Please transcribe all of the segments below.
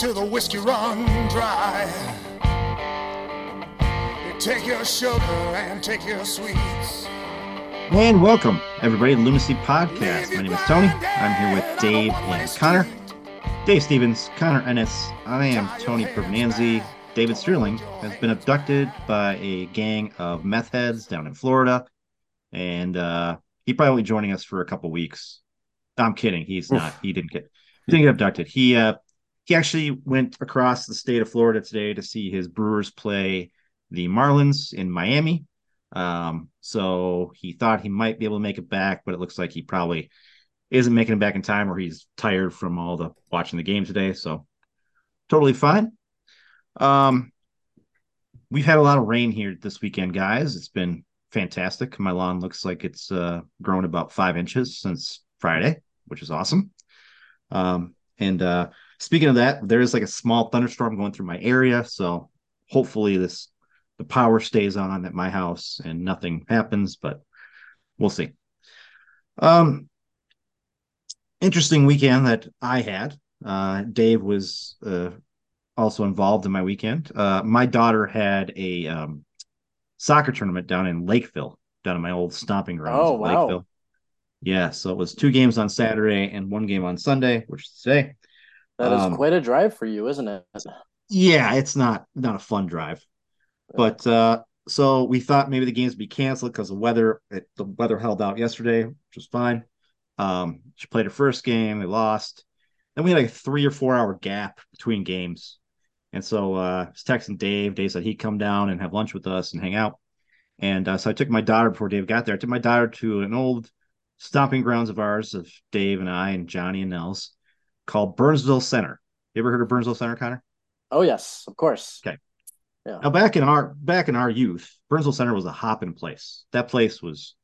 serve till the whiskey run dry. You take your sugar and take your sweets. And welcome, everybody, to Lunacy Podcast. My name is Tony. I'm here with Dave and Connor. Dave Stevens, Connor Ennis. I am Tony Pervenanzi. David Sterling has been abducted by a gang of meth heads down in Florida, and uh, he probably will be joining us for a couple weeks. I'm kidding. He's not. He didn't get he didn't get abducted. He uh he actually went across the state of Florida today to see his Brewers play the Marlins in Miami. Um, so he thought he might be able to make it back, but it looks like he probably isn't making it back in time, or he's tired from all the watching the game today. So totally fine. Um, we've had a lot of rain here this weekend, guys. It's been fantastic. My lawn looks like it's uh, grown about five inches since Friday, which is awesome. Um, and uh, speaking of that, there is like a small thunderstorm going through my area, so hopefully this the power stays on at my house and nothing happens, but we'll see. Um, interesting weekend that I had. Uh, Dave was uh, also involved in my weekend. Uh, my daughter had a um, soccer tournament down in Lakeville, down in my old stomping grounds. Oh, wow. Lakeville. Yeah, so it was two games on Saturday and one game on Sunday, which is today. That is Um, quite a drive for you, isn't it? Yeah, it's not not a fun drive, but uh, so we thought maybe the games would be canceled because the weather. It, the weather held out yesterday, which was fine. Um, she played her first game, they lost. Then we had like a three or four hour gap between games, and so uh, I was texting Dave. Dave said he'd come down and have lunch with us and hang out. And uh, so I took my daughter before Dave got there. I took my daughter to an old stomping grounds of ours of Dave and I and Johnny and Nels called Burnsville Center. You ever heard of Burnsville Center, Connor? Oh yes, of course. Okay. Yeah. Now back in our back in our youth, Burnsville Center was a hopping place. That place was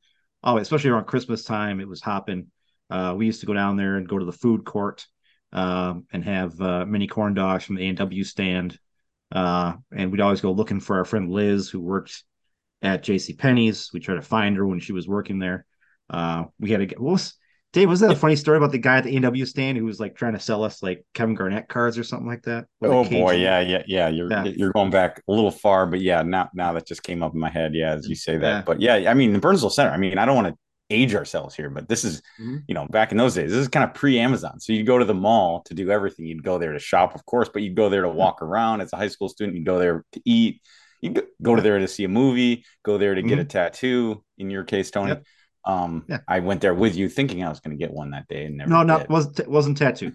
oh, especially around Christmas time, it was hopping. Uh, we used to go down there and go to the food court um, and have uh, mini corn dogs from the A and W stand. Uh, and we'd always go looking for our friend Liz, who worked at J.C. Penney's. We tried to find her when she was working there. Uh, we had to get what was Dave? Was that a funny story about the guy at the A and W stand who was like trying to sell us like Kevin Garnett cards or something like that? Oh boy, yeah, yeah, yeah. You're Yeah. you're going back a little far, but yeah, now now that just came up in my head. Yeah, as you say that. Yeah. But yeah, I mean, the Burnsville Center. I mean, I don't want to age ourselves here, but this is Mhm. you know back in those days. This is kind of pre-Amazon, so you go to the mall to do everything. You'd go there to shop, of course, but you'd go there to walk around. As a high school student, you'd go there to eat. You go, to there to see a movie. Go there to get a tattoo. In your case, Tony. Mm-hmm. Yep. Um, Yeah. I went there with you, thinking I was going to get one that day, and never No, no, did. it wasn't it wasn't tattoo. It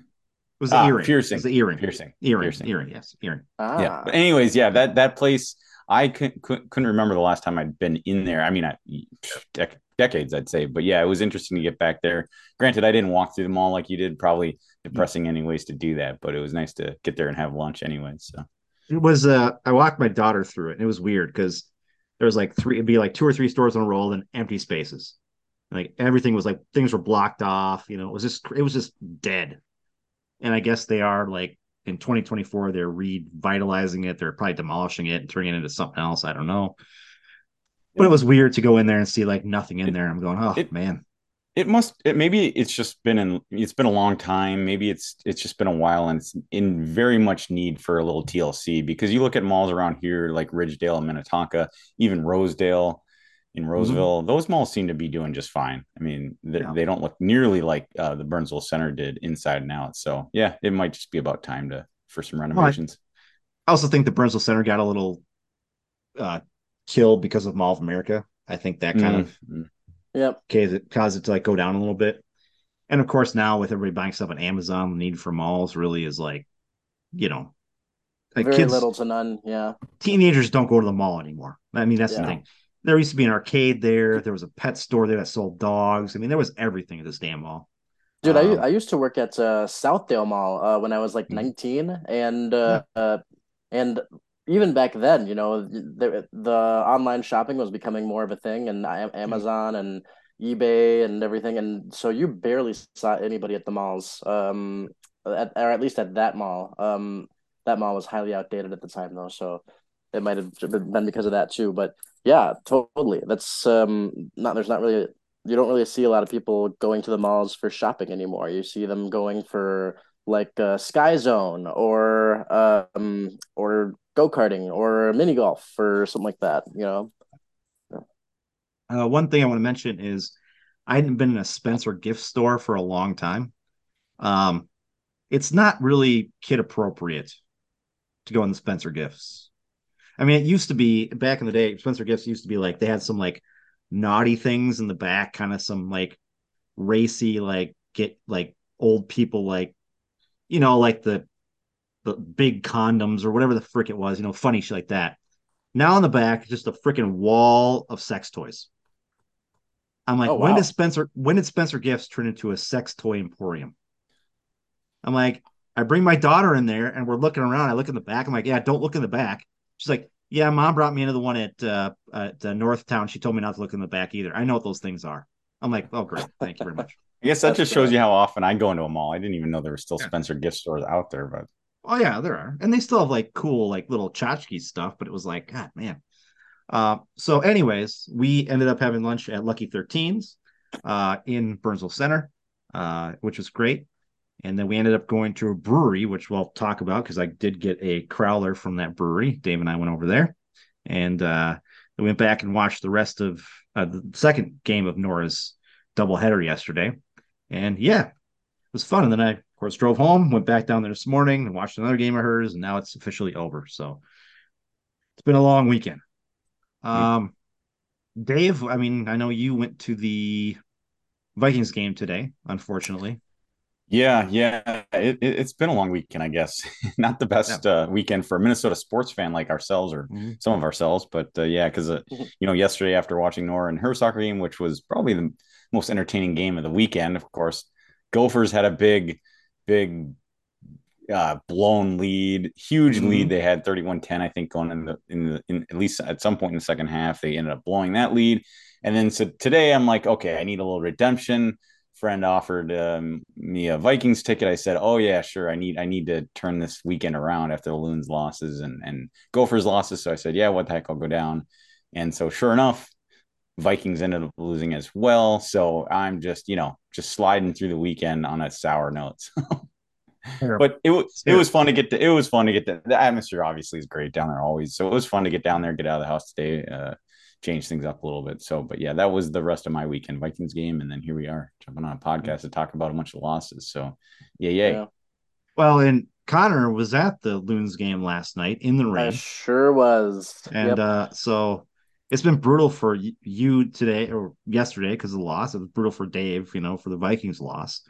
was the Ah, earring. piercing. It was the earring. piercing, Earring. piercing. Earring. Yes, earring. Ah, yeah but anyways yeah that that place i couldn't, couldn't couldn't remember the last time i'd been in there i mean I, dec- decades i'd say but yeah it was interesting to get back there granted i didn't walk through the mall like you did probably depressing anyways to do that but it was nice to get there and have lunch anyway so It was uh I walked my daughter through it and it was weird because there was like three it'd be like two or three stores in a row and empty spaces. Like everything was like things were blocked off, you know, it was just it was just dead. And I guess they are like in 2024 they're revitalizing it, they're probably demolishing it and turning it into something else. I don't know. But it was weird to go in there and see like nothing in It- there. I'm going, oh it- man. it must it, maybe it's just been in it's been a long time maybe it's it's just been a while and it's in very much need for a little tlc because you look at malls around here like ridgedale and minnetonka even rosedale in roseville those malls seem to be doing just fine i mean they, Yeah. they don't look nearly like uh, the burnsville center did inside and out so yeah it might just be about time to for some renovations I also think the Burnsville Center got a little uh killed because of Mall of America. I think that kind of Mhm. Yep. caused it, caused it to like go down a little bit. And of course, now with everybody buying stuff on Amazon, the need for malls really is like, you know, like Very kids, little to none. Yeah. teenagers don't go to the mall anymore. I mean, that's the thing. There used to be an arcade there. There was a pet store there that sold dogs. I mean, there was everything at this damn mall. Dude, I, Um, I used to work at uh, Southdale Mall uh, when I was like Mhm. 19, and uh, uh, and even back then, you know, the the online shopping was becoming more of a thing, and Amazon and eBay and everything, and so you barely saw anybody at the malls, um, at, or at least at that mall. Um, that mall was highly outdated at the time, though, so it might have been because of that too. But yeah, totally. That's um, not there's not really you don't really see a lot of people going to the malls for shopping anymore. You see them going for like uh, Sky Zone or um or go karting or mini golf or something like that. You know. Uh, one thing I want to mention is I hadn't been in a Spencer gift store for a long time. Um, it's not really kid appropriate to go in the Spencer gifts. I mean, it used to be back in the day. Spencer gifts used to be like they had some like naughty things in the back, kind of some like racy, like get like old people like you know like the the big condoms or whatever the frick it was, you know, funny shit like that. Now on the back, just a freaking wall of sex toys. I'm like, Oh, when did Spencer when did Spencer Gifts turn into a sex toy emporium? I'm like, I bring my daughter in there and we're looking around. I look in the back. I'm like, yeah, don't look in the back. She's like, yeah, mom brought me into the one at uh, at uh, Northtown. She told me not to look in the back either. I know what those things are. I'm like, oh great, thank you very much. I guess that That's just shows good. you how often I go into a mall. I didn't even know there were still Yeah. Spencer gift stores out there, but Oh yeah, there are, and they still have like cool like little tchotchke stuff. But it was like, God man. Uh, so, anyways, we ended up having lunch at Lucky 13s uh, in Burnsville Center, uh, which was great. And then we ended up going to a brewery, which we'll talk about because I did get a crowler from that brewery. Dave and I went over there, and uh, we went back and watched the rest of uh, the second game of Nora's doubleheader yesterday. And yeah, it was fun. And then I, of course, drove home, went back down there this morning and watched another game of hers, and now it's officially over. So it's been a long weekend. Um, Dave, I mean, I know you went to the Vikings game today, unfortunately. Yeah, yeah, it, it, has been a long weekend, I guess. Not the best uh, weekend for a Minnesota sports fan like ourselves or Mhm. some of ourselves, but uh, yeah, because uh, Mhm. you know, yesterday after watching Nora and her soccer game, which was probably the most entertaining game of the weekend, of course, Gophers had a big, big uh, blown lead, huge Mhm. lead. They had 31-10, I think, going in the in the in at least at some point in the second half. They ended up blowing that lead. And then so today I'm like, okay, I need a little redemption. Friend offered um, me a Vikings ticket. I said, "Oh yeah, sure. I need I need to turn this weekend around after the Loons losses and and Gophers losses." So I said, "Yeah, what the heck? I'll go down." And so sure enough, Vikings ended up losing as well. So I'm just you know just sliding through the weekend on a sour note. but it was it was fun to get to it was fun to get to the atmosphere obviously is great down there always so it was fun to get down there get out of the house today uh change things up a little bit so but yeah that was the rest of my weekend vikings game and then here we are jumping on a podcast to talk about a bunch of losses so yeah yeah, Yeah. Well, and Connor was at the Loons game last night in the I rain. sure was. And Yep. uh, so it's been brutal for you today or yesterday because of the loss. It was brutal for Dave, you know, for the Vikings loss.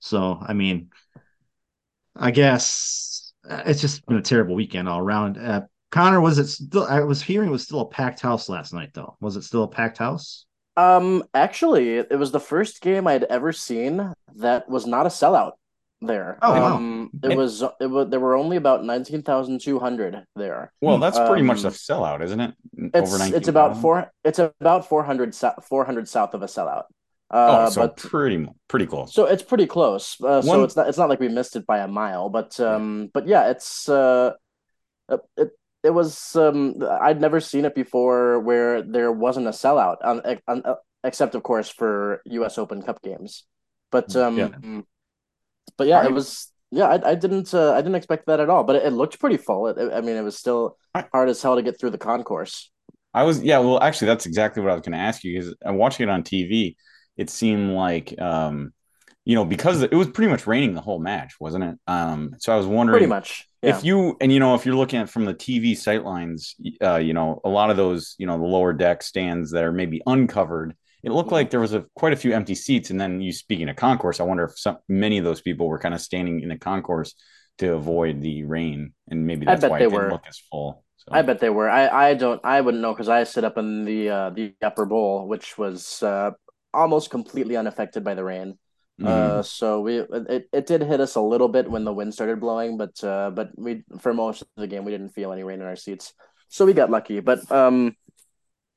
So, I mean, I guess uh, it's just been a terrible weekend all around. Uh, Connor, was it still? I was hearing it was still a packed house last night, though. Was it still a packed house? Um, actually, it, it was the first game I'd ever seen that was not a sellout there. Oh, wow. um, it And- was it was there were only about nineteen thousand two hundred there. well that's pretty much Um, a sellout isn't it It's over 19 it's about four it's about 400, 400 south of a sellout. oh Uh, so but pretty pretty close so it's pretty close. Uh, so it's not it's not like we missed it by a mile, but um, but yeah, it's uh, it it was um, I'd never seen it before where there wasn't a sellout on, on uh, except of course for U.S. Open Cup games, but um, Yeah. but yeah, I- it was yeah, I, I didn't uh, I didn't expect that at all, but it, it looked pretty full. It, I mean, it was still hard as hell to get through the concourse. I was, yeah, well, actually, that's exactly what I was going to ask you because I'm watching it on TV. It seemed like, um, you know, because it was pretty much raining the whole match, wasn't it? Um, so I was wondering Pretty much. Yeah. if you, and you know, if you're looking at from the TV sightlines, uh, you know, a lot of those, you know, the lower deck stands that are maybe uncovered. It looked like there was a quite a few empty seats, and then you speaking of concourse, I wonder if some many of those people were kind of standing in the concourse to avoid the rain, and maybe that's why they it didn't were. look as full. So. I bet they were. I, I don't I wouldn't know because I sit up in the uh, the upper bowl, which was uh, almost completely unaffected by the rain. Mhm. Uh, so we it, it did hit us a little bit when the wind started blowing, but uh, but we for most of the game we didn't feel any rain in our seats, so we got lucky. But um,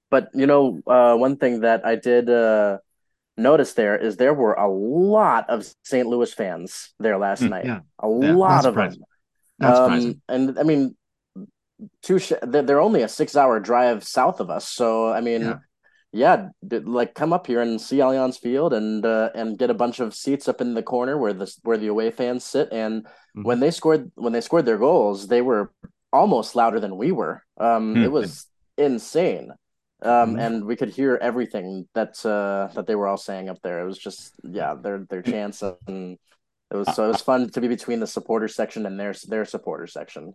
but you know, uh, one thing that I did uh notice there is there were a lot of St. Louis fans there last Hmm, night. yeah. a Yeah, lot of them. surprising. Surprising. Um, and I mean, two sh- they're they're only a six hour drive south of us. So I mean, Yeah. Yeah, like come up here and see Allianz Field and uh, and get a bunch of seats up in the corner where the where the away fans sit. And mm-hmm. when they scored when they scored their goals, they were almost louder than we were. Um, mm-hmm. It was insane. Um, mm-hmm. and we could hear everything that uh, that they were all saying up there. It was just yeah, their their chants and it was so it was fun to be between the supporter section and their their supporter section.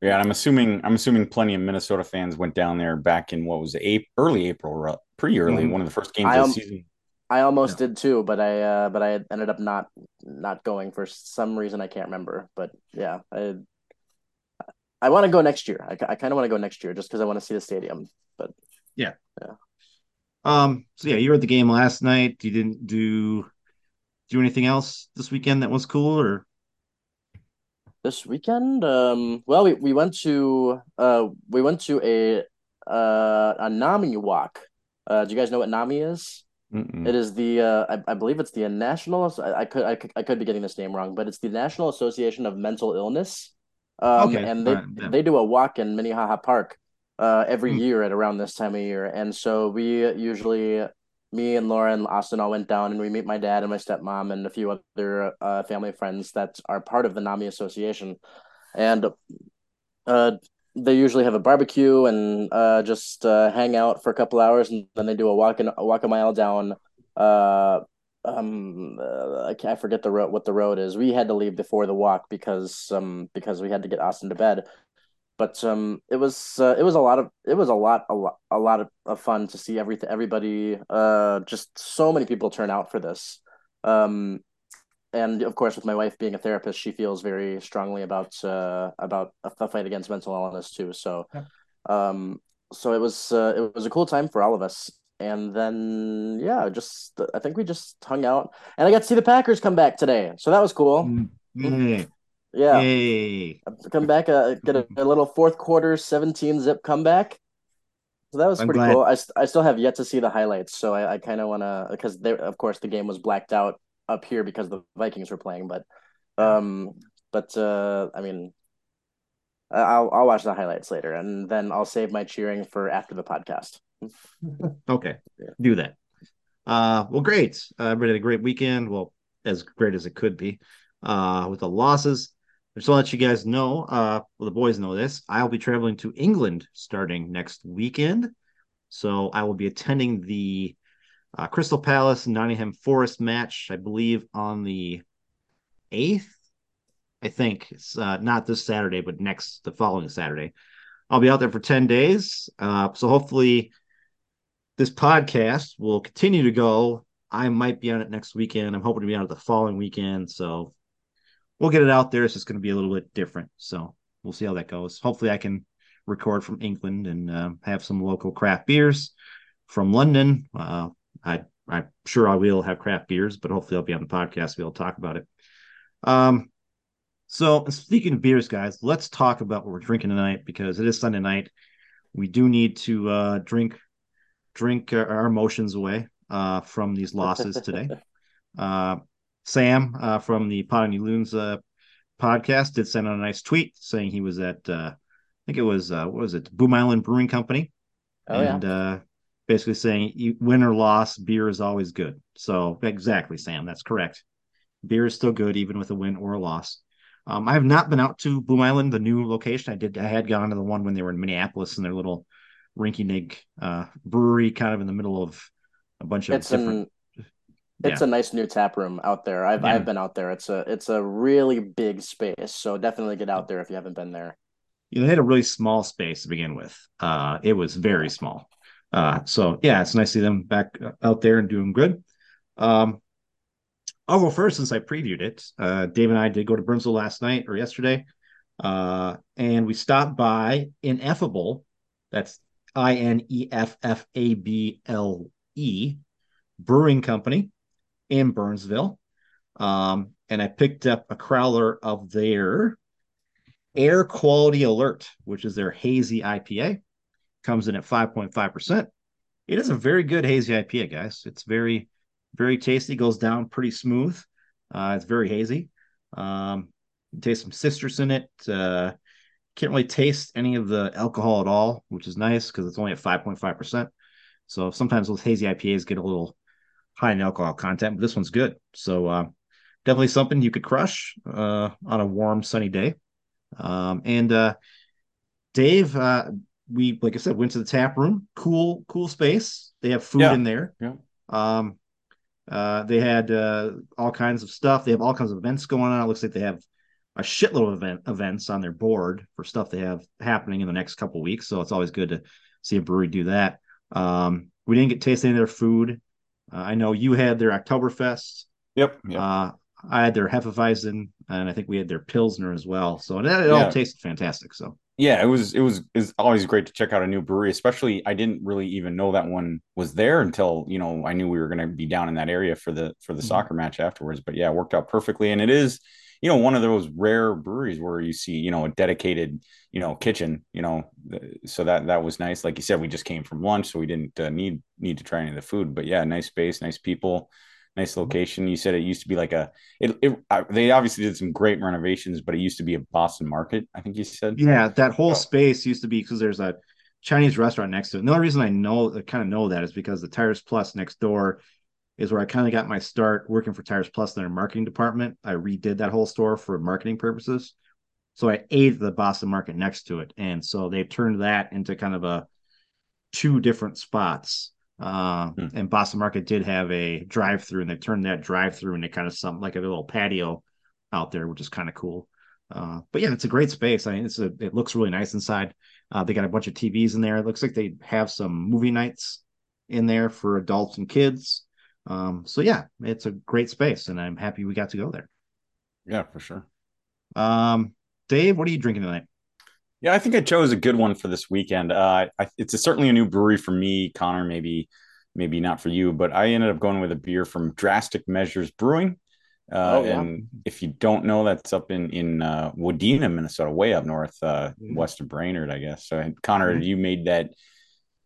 Yeah, I'm assuming I'm assuming plenty of Minnesota fans went down there back in what was it, early April, pretty early, mm-hmm. one of the first games I, of the season. I almost yeah. did too, but I uh, but I ended up not not going for some reason I can't remember. But yeah, I I want to go next year. I, I kind of want to go next year just because I want to see the stadium. But yeah, yeah. Um. So yeah, you were at the game last night. You didn't do do anything else this weekend that was cool or this weekend um well we, we went to uh we went to a uh a nami walk uh do you guys know what nami is it is the uh I, I believe it's the national I, I could I could I could be getting this name wrong but it's the national association of mental illness um okay. and they right, they do a walk in minnehaha park uh every mm. year at around this time of year and so we usually me and Laura and Austin all went down and we meet my dad and my stepmom and a few other uh, family friends that are part of the NAMI Association. And uh, they usually have a barbecue and uh, just uh, hang out for a couple hours and then they do a walk in, a walk a mile down uh um uh, I forget the road what the road is. We had to leave before the walk because um because we had to get Austin to bed but um, it was uh, it was a lot of it was a lot a lot a lot of, of fun to see everything everybody uh just so many people turn out for this um and of course with my wife being a therapist she feels very strongly about uh about a fight against mental illness too so yeah. um so it was uh, it was a cool time for all of us and then yeah just i think we just hung out and i got to see the packers come back today so that was cool mm-hmm. Yeah. Come back, uh, get a, a, little fourth quarter 17 zip comeback. So that was I'm pretty glad. cool. I, I still have yet to see the highlights. So I, I kind of want to, because of course, the game was blacked out up here because the Vikings were playing. But, um, but, uh, I mean, I'll, I'll watch the highlights later and then I'll save my cheering for after the podcast. okay. Do that. Uh, well, great. Uh, everybody had a great weekend. Well, as great as it could be uh, with the losses. Just want to let you guys know, uh, well, the boys know this. I'll be traveling to England starting next weekend. So I will be attending the uh, Crystal Palace and Nottingham Forest match, I believe, on the 8th. I think it's uh, not this Saturday, but next, the following Saturday. I'll be out there for 10 days. Uh, so hopefully, this podcast will continue to go. I might be on it next weekend. I'm hoping to be on it the following weekend. So we'll get it out there. It's just going to be a little bit different. So we'll see how that goes. Hopefully, I can record from England and uh, have some local craft beers from London. Uh, I I'm sure I will have craft beers, but hopefully I'll be on the podcast to be able talk about it. Um, so speaking of beers, guys, let's talk about what we're drinking tonight because it is Sunday night. We do need to uh, drink drink our, our emotions away uh, from these losses today. Uh, Sam uh, from the Potty Loons uh, podcast did send out a nice tweet saying he was at uh, I think it was uh, what was it Boom Island Brewing Company, oh, and yeah. uh, basically saying win or loss, beer is always good. So exactly, Sam, that's correct. Beer is still good even with a win or a loss. Um, I have not been out to Boom Island, the new location. I did. I had gone to the one when they were in Minneapolis in their little rinky-dink uh, brewery, kind of in the middle of a bunch of it's different. It's yeah. a nice new tap room out there. I've yeah. I've been out there. It's a it's a really big space. So definitely get out there if you haven't been there. You know, they had a really small space to begin with. Uh, it was very small. Uh, so yeah, it's nice to see them back uh, out there and doing good. Um, I'll go first since I previewed it. Uh, Dave and I did go to Burnsville last night or yesterday, uh, and we stopped by Ineffable. That's I N E F F A B L E Brewing Company in Burnsville. Um, and I picked up a crowler of their Air Quality Alert, which is their hazy IPA. Comes in at 5.5%. It is a very good hazy IPA, guys. It's very, very tasty, goes down pretty smooth. Uh, it's very hazy. Um, taste some citrus in it. Uh, can't really taste any of the alcohol at all, which is nice because it's only at 5.5%. So sometimes those hazy IPAs get a little high in alcohol content, but this one's good. So uh, definitely something you could crush uh, on a warm, sunny day. Um, and uh, Dave, uh, we like I said, went to the tap room. Cool, cool space. They have food Yeah. in there. Yeah. Um, uh, they had uh, all kinds of stuff. They have all kinds of events going on. It looks like they have a shitload of event events on their board for stuff they have happening in the next couple of weeks. So it's always good to see a brewery do that. Um, we didn't get to taste any of their food. Uh, I know you had their Oktoberfest. Yep. yep. Uh, I had their Hefeweizen, and I think we had their Pilsner as well. So it, it all tasted fantastic. So yeah, it was it was it's always great to check out a new brewery, especially I didn't really even know that one was there until, you know, I knew we were going to be down in that area for the for the Mhm. soccer match afterwards. But yeah, it worked out perfectly and it is, you know, one of those rare breweries where you see, you know, a dedicated, you know, kitchen, you know, so that that was nice. Like you said, we just came from lunch, so we didn't uh, need need to try any of the food, but yeah, nice space, nice people. Nice mm-hmm. location. You said it used to be like a. It, it they obviously did some great renovations, but it used to be a Boston Market. I think you said. yeah, that whole Oh. space used to be because there's a Chinese restaurant next to it. And the only reason I know I kind of know that is because the Tires Plus next door is where I kind of got my start working for Tires Plus in their marketing department. I redid that whole store for marketing purposes. So I ate the Boston Market next to it. And so they've turned that into kind of a two different spots. Uh, Hmm. And Boston Market did have a drive through, and they turned that drive through into kind of something like a little patio out there, which is kind of cool. Uh, but yeah, it's a great space. I mean, it's a it looks really nice inside. Uh, they got a bunch of TVs in there. It looks like they have some movie nights in there for adults and kids. Um, so yeah, it's a great space, and I'm happy we got to go there. Yeah, for sure. Um, Dave, what are you drinking tonight? Yeah, I think I chose a good one for this weekend. Uh, I, it's a, certainly a new brewery for me, Connor. Maybe, maybe not for you, but I ended up going with a beer from Drastic Measures Brewing. Uh, Oh, yeah. And if you don't know, that's up in in uh, Wadena, Minnesota, way up north, uh, Mhm. west of Brainerd, I guess. So, Connor, Mhm. you made that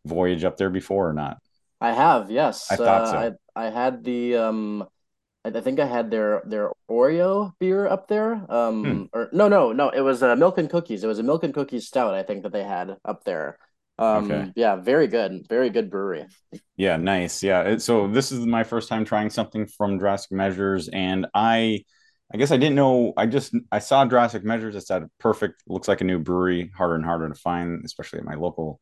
voyage up there before or not? I have, yes. I thought Uh, so. I I had the um I, think I had their their Oreo beer up there. Um Hmm. or no no no, it was uh, milk and cookies. It was a milk and cookies stout, I think that they had up there. Um Okay. yeah, very good. Very good brewery. Yeah, nice. Yeah. It- So this is my first time trying something from Drastic Measures, and I, I guess I didn't know. I just I saw Drastic Measures. I said, perfect. Looks like a new brewery. Harder and harder to find, especially at my local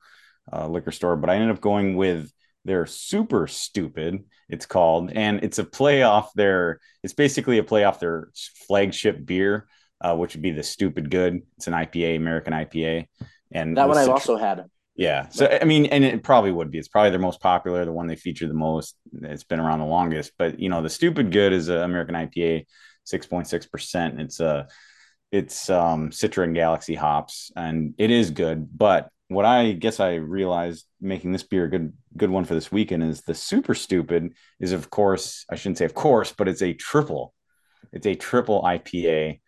uh, liquor store. But I ended up going with their Super Stupid. It's called, and it's a play off their. It's basically a play off their flagship beer, uh, which would be the Stupid Good. It's an IPA, American IPA, and That one I've also had. yeah. So I mean, and it probably would be. It's probably their most popular, the one they feature the most. It's been around the longest. But you know, the stupid good is an American IPA, six point six percent. It's a, it's um Citra and Galaxy hops, and it is good. But what I guess I realized making this beer a good good one for this weekend is the super stupid is of course I shouldn't say of course, but it's a triple. It's a triple IPA.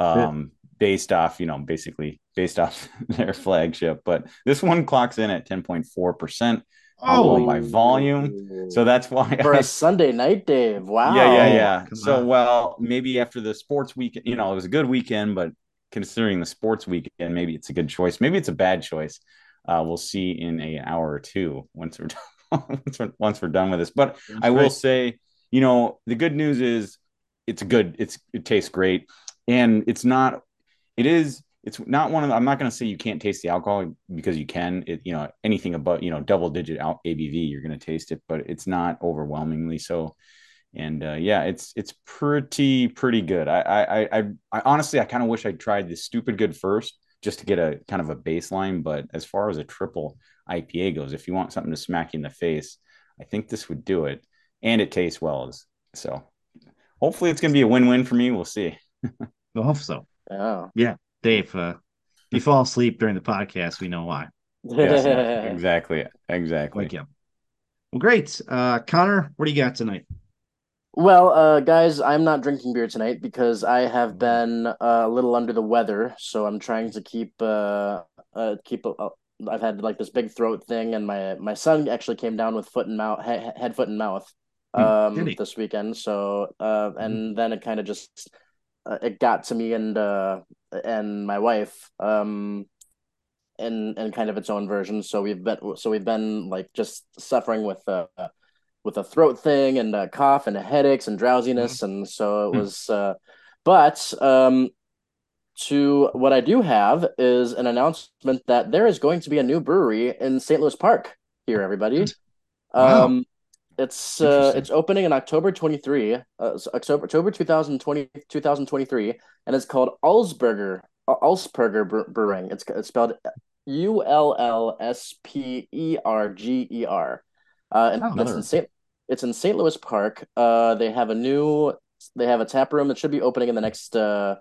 Um, based off, you know, basically based off their flagship. But this one clocks in at 10.4% Oh, by volume. So that's why for I, a Sunday night, Dave. Wow. yeah, yeah, yeah. come So on. well, maybe after the sports weekend, you know, it was a good weekend, but considering the sports weekend, maybe it's a good choice. Maybe it's a bad choice. Uh, we'll see in an hour or two once we're done, once, we're, once we're done with this. But I will say, you know, the good news is it's good. It's it tastes great, and it's not. It is. It's not one of. The, I'm not going to say you can't taste the alcohol because you can. It you know anything above you know double digit out ABV you're going to taste it, but it's not overwhelmingly so. And uh, yeah, it's it's pretty pretty good. I I I, I honestly I kind of wish I tried the stupid good first just to get a kind of a baseline. But as far as a triple IPA goes, if you want something to smack you in the face, I think this would do it, and it tastes well. As so, hopefully it's going to be a win-win for me. We'll see. I hope so. Yeah. yeah, Dave, uh, if you fall asleep during the podcast, we know why. Yes, exactly, exactly. Wake you. Well, great. Uh, Connor, what do you got tonight? Well, uh, guys, I'm not drinking beer tonight because I have been uh, a little under the weather, so I'm trying to keep uh, uh keep. Uh, I've had like this big throat thing, and my my son actually came down with foot and mouth, he- head, foot, and mouth, Hmm, um, this weekend. So, uh, and then it kind of just uh, it got to me and uh and my wife. Um, in in kind of its own version. So we've been so we've been like just suffering with uh with a throat thing and a cough and headaches and drowsiness, mm-hmm. and so it mm-hmm. was. Uh, but um, to what I do have is an announcement that there is going to be a new brewery in St. Louis Park here, everybody. Wow. Um, it's uh, it's opening in October 23, uh, October October 2020 2023 and it's called Ulsberger Ullsperger Brewing. It's it's spelled U L L S P E R G E R. Uh, and oh, it's in St. It's in St. Louis Park. Uh, they have a new they have a tap room that should be opening in the next uh,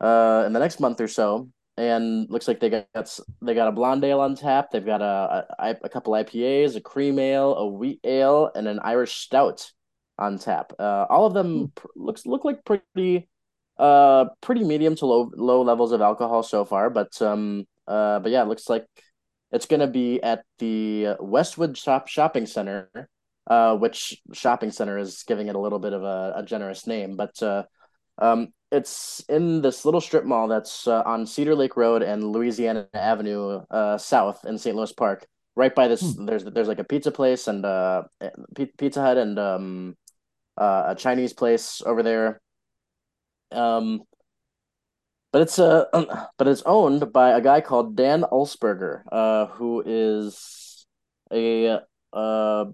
uh, in the next month or so. And looks like they got they got a blonde ale on tap. They've got a, a, a couple IPAs, a cream ale, a wheat ale, and an Irish stout on tap. Uh, all of them hmm. pr- looks look like pretty uh pretty medium to low low levels of alcohol so far. But um uh but yeah, it looks like it's gonna be at the Westwood Shop Shopping Center, uh, which shopping center is giving it a little bit of a, a generous name, but uh, um, it's in this little strip mall that's uh, on Cedar Lake Road and Louisiana Avenue uh, South in St. Louis Park. Right by this, hmm. there's there's like a pizza place and uh, Pizza Hut and um, uh, a Chinese place over there. Um, but it's uh, but it's owned by a guy called Dan Ullsperger, uh, who is a uh,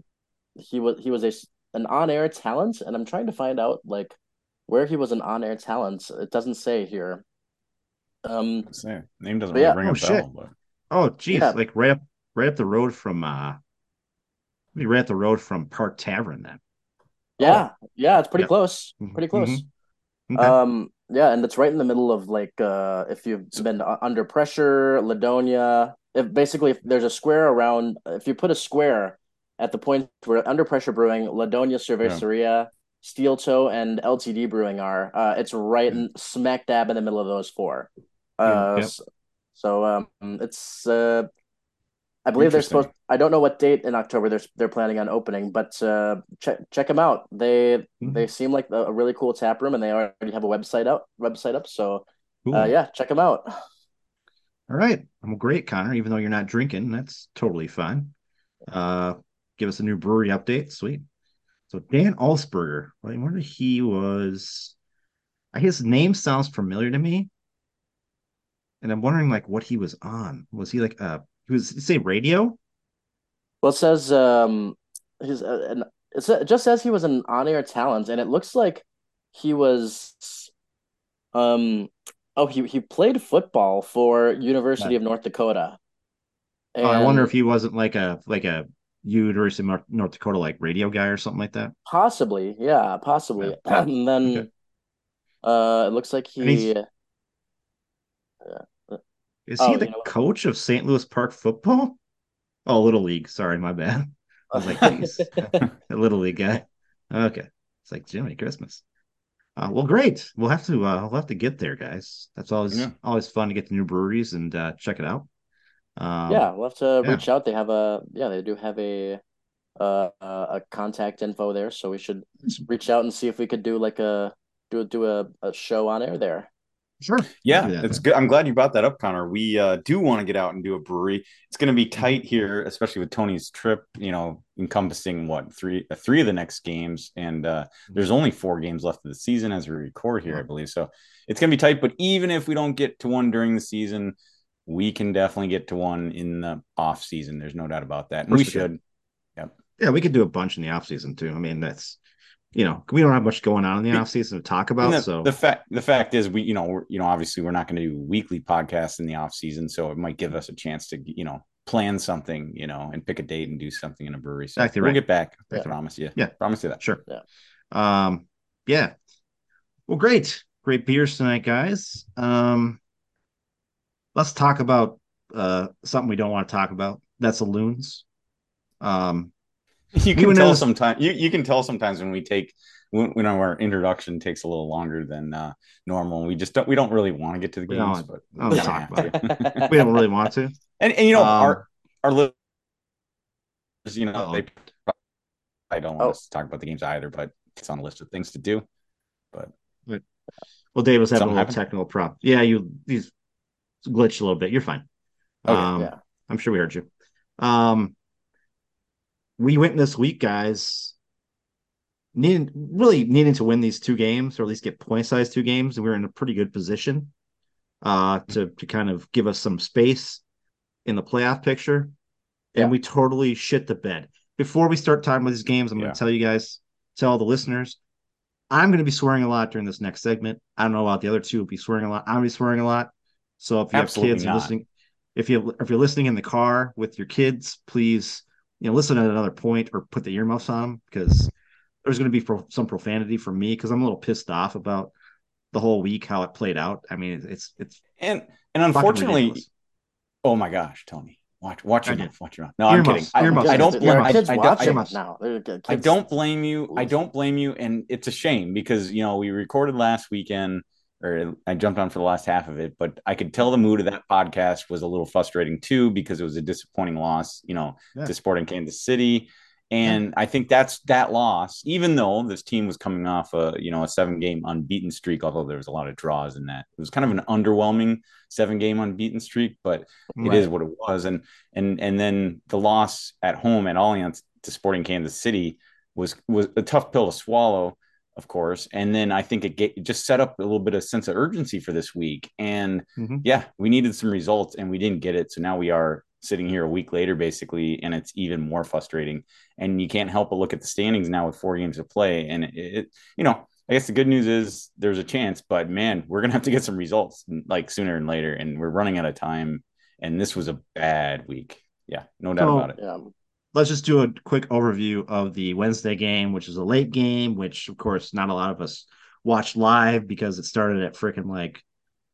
he was he was a an on air talent, and I'm trying to find out like where he was an on-air talent, it doesn't say here. Um, say name doesn't really yeah. ring oh, a shit. bell. But... Oh, geez, yeah. like right up, right up the road from uh, maybe right up the road from Park Tavern. Then. Yeah, oh. yeah, it's pretty yeah. close. Mm-hmm. Pretty close. Mm-hmm. Okay. Um, yeah, and it's right in the middle of like uh, if you've been under pressure, La Doña. If basically if there's a square around, if you put a square at the point where under pressure brewing, La Doña Cerveceria. Yeah Steel Toe and LTD Brewing are. Uh, it's right in, smack dab in the middle of those four. Uh, yep. so, so um, it's uh, I believe they're supposed. I don't know what date in October they're they're planning on opening, but uh, check check them out. They mm-hmm. they seem like a really cool tap room, and they already have a website out website up. So, uh, yeah, check them out. All right, I'm great, Connor. Even though you're not drinking, that's totally fine. Uh, give us a new brewery update. Sweet. So Dan Ullsperger, I wonder he was. His name sounds familiar to me, and I'm wondering like what he was on. Was he like uh he was say radio? Well, it says um he's uh, an it just says he was an on-air talent, and it looks like he was um oh he he played football for University of North Dakota. And... Oh, I wonder if he wasn't like a like a University of North Dakota like radio guy or something like that? Possibly, yeah, possibly. Yeah. and then okay. uh it looks like he uh, is oh, he the you know coach of St. Louis Park football? Oh, Little League. Sorry, my bad. I was like, geez, a Little League guy. Okay. It's like Jimmy Christmas. Uh, well, great. We'll have to uh, we'll have to get there, guys. That's always yeah. always fun to get to new breweries and uh, check it out. Um, yeah, we'll have to yeah. reach out. They have a yeah, they do have a uh, a contact info there, so we should reach out and see if we could do like a do do a, a show on air there. Sure. Yeah, it's good. I'm glad you brought that up, Connor. We uh, do want to get out and do a brewery. It's going to be mm-hmm. tight here, especially with Tony's trip. You know, encompassing what three uh, three of the next games, and uh, there's only four games left of the season as we record here, I believe. So it's going to be tight. But even if we don't get to one during the season, we can definitely get to one in the off season. There's no doubt about that. And we should. Yep. Yeah, we could do a bunch in the off season too. I mean, that's you know, we don't have much going on in the off season to talk about. The, so the fact the fact is we, you know, we're, you know, obviously we're not going to do weekly podcasts in the off season. So it might give us a chance to, you know, plan something, you know, and pick a date and do something in a brewery. So exactly we'll right. get back. I promise you. Yeah. Promise you that. Sure. Yeah. Um, yeah. Well, great. Great beers tonight, guys. Um, let's talk about uh, something we don't want to talk about. That's the loons. Um, you can tell sometimes. You, you can tell sometimes when we take when, when, our introduction takes a little longer than uh, normal. We just don't. We don't really want to get to the games, but we don't, talk about it. we don't really want to. And, and you know um, our our listeners, you know, uh-oh. they. I don't want oh. to talk about the games either, but it's on a list of things to do. But but well, Dave was having a little happened? technical problem. Yeah, you he's glitched a little bit. You're fine. Okay. um, Yeah. I'm sure we heard you. Um, we went this week, guys, needing really needing to win these two games or at least get point size two games, and we were in a pretty good position uh to to kind of give us some space in the playoff picture. Yeah. And we totally shit the bed. Before we start talking about these games, I'm Yeah. gonna tell you guys, tell all the listeners, I'm gonna be swearing a lot during this next segment. I don't know about the other two will be swearing a lot. I'm gonna be swearing a lot. So if you Absolutely have kids and not. listening, if you if you're listening in the car with your kids, please you know listen at another point or put the earmuffs on because there's going to be pro- some profanity from me because I'm a little pissed off about the whole week how it played out. I mean, it's it's And and unfortunately, oh my gosh, Tony, watch watch your mouth, watch your mouth. No, I'm kidding. Earmuffs, I, earmuffs. I don't blame. yeah, I, kids I watch I- now. I don't blame you. I don't blame you, and it's a shame because you know we recorded last weekend, or I jumped on for the last half of it, but I could tell the mood of that podcast was a little frustrating too because it was a disappointing loss, you know, Yeah. to Sporting Kansas City, and I think that's that loss. Even though this team was coming off a you know a seven game unbeaten streak, although there was a lot of draws in that, it was kind of an underwhelming seven game unbeaten streak, but it is what it was and and and then the loss at home at Allianz to Sporting Kansas City was was a tough pill to swallow of course and then I think it, get, it just set up a little bit of sense of urgency for this week and Mhm. yeah we needed some results and we didn't get it so now we are sitting here a week later basically and it's even more frustrating and you can't help but look at the standings now with four games to play and it, it you know I guess the good news is there's a chance, but man, we're gonna have to get some results like sooner and later, and we're running out of time. And this was a bad week. Yeah, no doubt So- about it. Yeah. Let's just do a quick overview of the Wednesday game, which is a late game, which of course not a lot of us watched live because it started at freaking like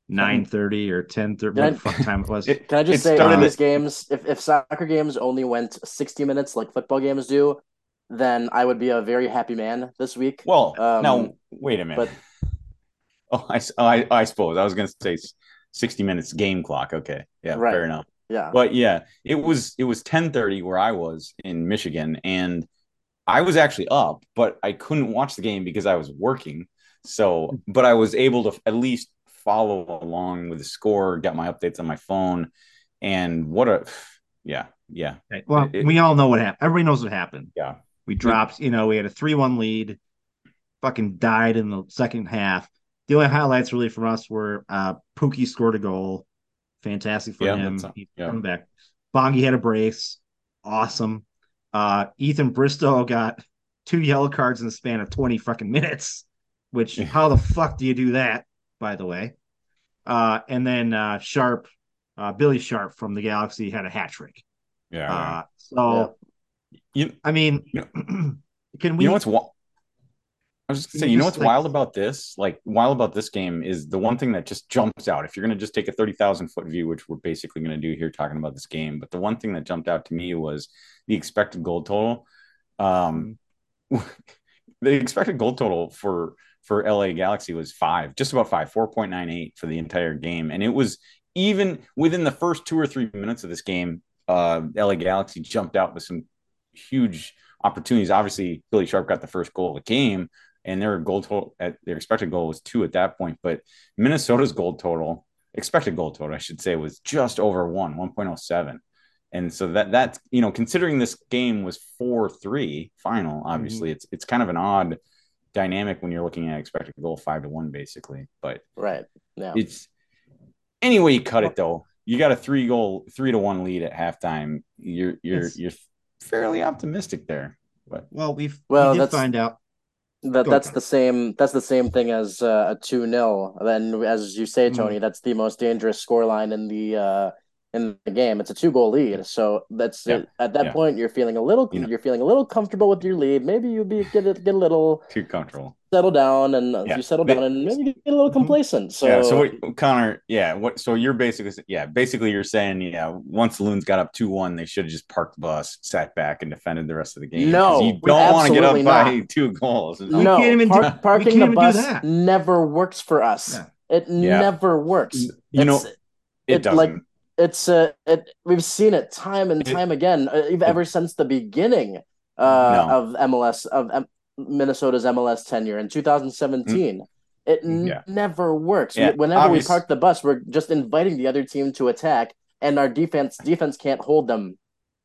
nine thirty or ten thirty. What the fuck time it was? It- Can I just It say started on these games, if, if soccer games only went 60 minutes like football games do, then I would be a very happy man this week. Well, Um, now wait a minute. oh, I, I, I suppose I was gonna say sixty minutes game clock. Okay, yeah, Right. fair enough. Yeah. But yeah, it was it was ten thirty where I was in Michigan, and I was actually up, but I couldn't watch the game because I was working. So, but I was able to at least follow along with the score, get my updates on my phone, and what a yeah, yeah, Well, it- we all know what happened. Everybody knows what happened. yeah. We dropped, you know, we had a 3 1 lead, fucking died in the second half. The only highlights really from us were uh Pukki scored a goal. Fantastic for Yeah, him. He's yeah. coming back. Bongi had a brace. Awesome. Uh Ethan Bristow got two yellow cards in the span of 20 fucking minutes, which how the fuck do you do that, by the way? Uh and then uh Sharp, uh Billy Sharp from the Galaxy had a hat trick. Yeah. Uh so you, I mean, You can we? you know what's was just gonna say, You know what's like- wild about this? Like wild about this game is the one thing that just jumps out. If you're gonna just take a thirty thousand foot view, which we're basically gonna do here talking about this game, but the one thing that jumped out to me was the expected goal total. Um, the expected goal total for for LA Galaxy was five, just about five, four point nine eight for the entire game, and it was even within the first two or three minutes of this game. Uh, LA Galaxy jumped out with some huge opportunities. Obviously, Billy Sharp got the first goal of the game, and their goal total at their expected goal was two at that point. But Minnesota's goal total, expected goal total, I should say, was just over one, 1.07. And so that that's you know, considering this game was four three final, mm-hmm. obviously it's it's kind of an odd dynamic when you're looking at expected goal five to one, basically. But Right. Yeah. it's any way you cut it though, you got a three goal, three to one lead at halftime. You're you're It's- you're fairly optimistic there. But Well, we've Well, we did find out. That that's the same that's the same thing as uh, a 2-0. Then as you say Mhm. Tony, that's the most dangerous scoreline in the uh in the game. It's a two goal lead. So that's Yeah. it. at that Yeah. point you're feeling a little You know- you're feeling a little comfortable with your lead. Maybe you'd be get it get a little too comfortable. settle down and uh, Yeah. you settle They- down and maybe you get a little Mhm. complacent. So, yeah. So what, Connor, yeah. What? So you're basically, yeah. Basically, you're saying, yeah. Once the Loons got up two one, they should have just parked the bus, sat back, and defended the rest of the game. No, you don't want to get up absolutely by two goals. We no, can't even do- park- we parking can't the even do bus that. never works for us. Yeah. It Yeah. never works. You know, it, it, doesn't. like, it's uh, it we've seen it time and It- time again, uh, ev- ever since the beginning uh, No. of MLS of um, Minnesota's MLS tenure in 2017. It n- Yeah. never works. Yeah, Whenever obvious- we park the bus, we're just inviting the other team to attack, and our defense defense can't hold them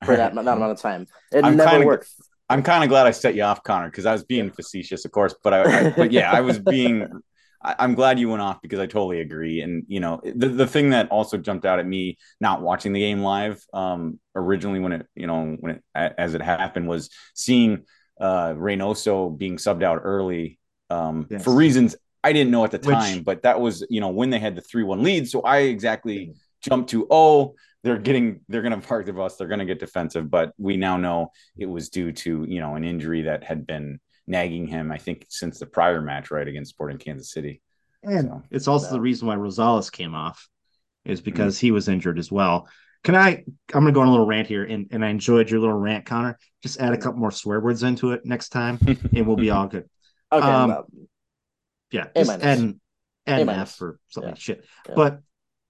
for that, that amount of time. It I'm never kinda- works. I'm kind of glad I set you off, Connor, because I was being facetious, of course. But I, I but yeah, I was being. I, I'm glad you went off because I totally agree. And you know, the the thing that also jumped out at me not watching the game live, um, originally when it you know when it as it happened was seeing uh Reynoso being subbed out early, um, Yes. for reasons I didn't know at the Which- time. But that was you know when they had the three one lead, so I exactly jumped to oh they're getting they're going to park the bus they're going to get defensive but we now know it was due to you know an injury that had been nagging him i think since the prior match right against sporting kansas city And So- it's also Yeah. the reason why Rosales came off is because he was injured as well. Can I? I'm gonna go on a little rant here, and, and I enjoyed your little rant, Connor. Just add a couple more swear words into it next time, and we'll be all good. Okay, Um, well, Yeah, A just minus. N A N minus. F for something Yeah. shit. Yeah. But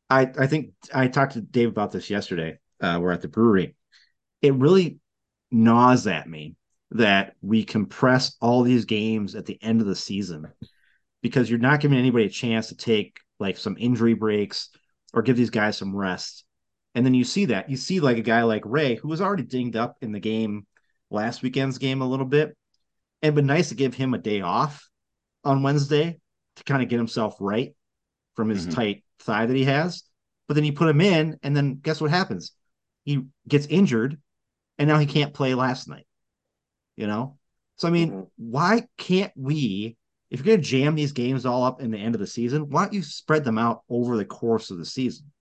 I I think I talked to Dave about this yesterday. Uh, we're at the brewery. It really gnaws at me that we compress all these games at the end of the season because you're not giving anybody a chance to take like some injury breaks or give these guys some rest. And then you see that you see like a guy like Ray who was already dinged up in the game last weekend's game a little bit. It'd been nice to give him a day off on Wednesday to kind of get himself right from his Mhm. tight thigh that he has. But then you put him in, and then guess what happens? He gets injured, and now he can't play last night. You know? So I mean, Mhm. why can't we, if you're gonna jam these games all up in the end of the season, why don't you spread them out over the course of the season?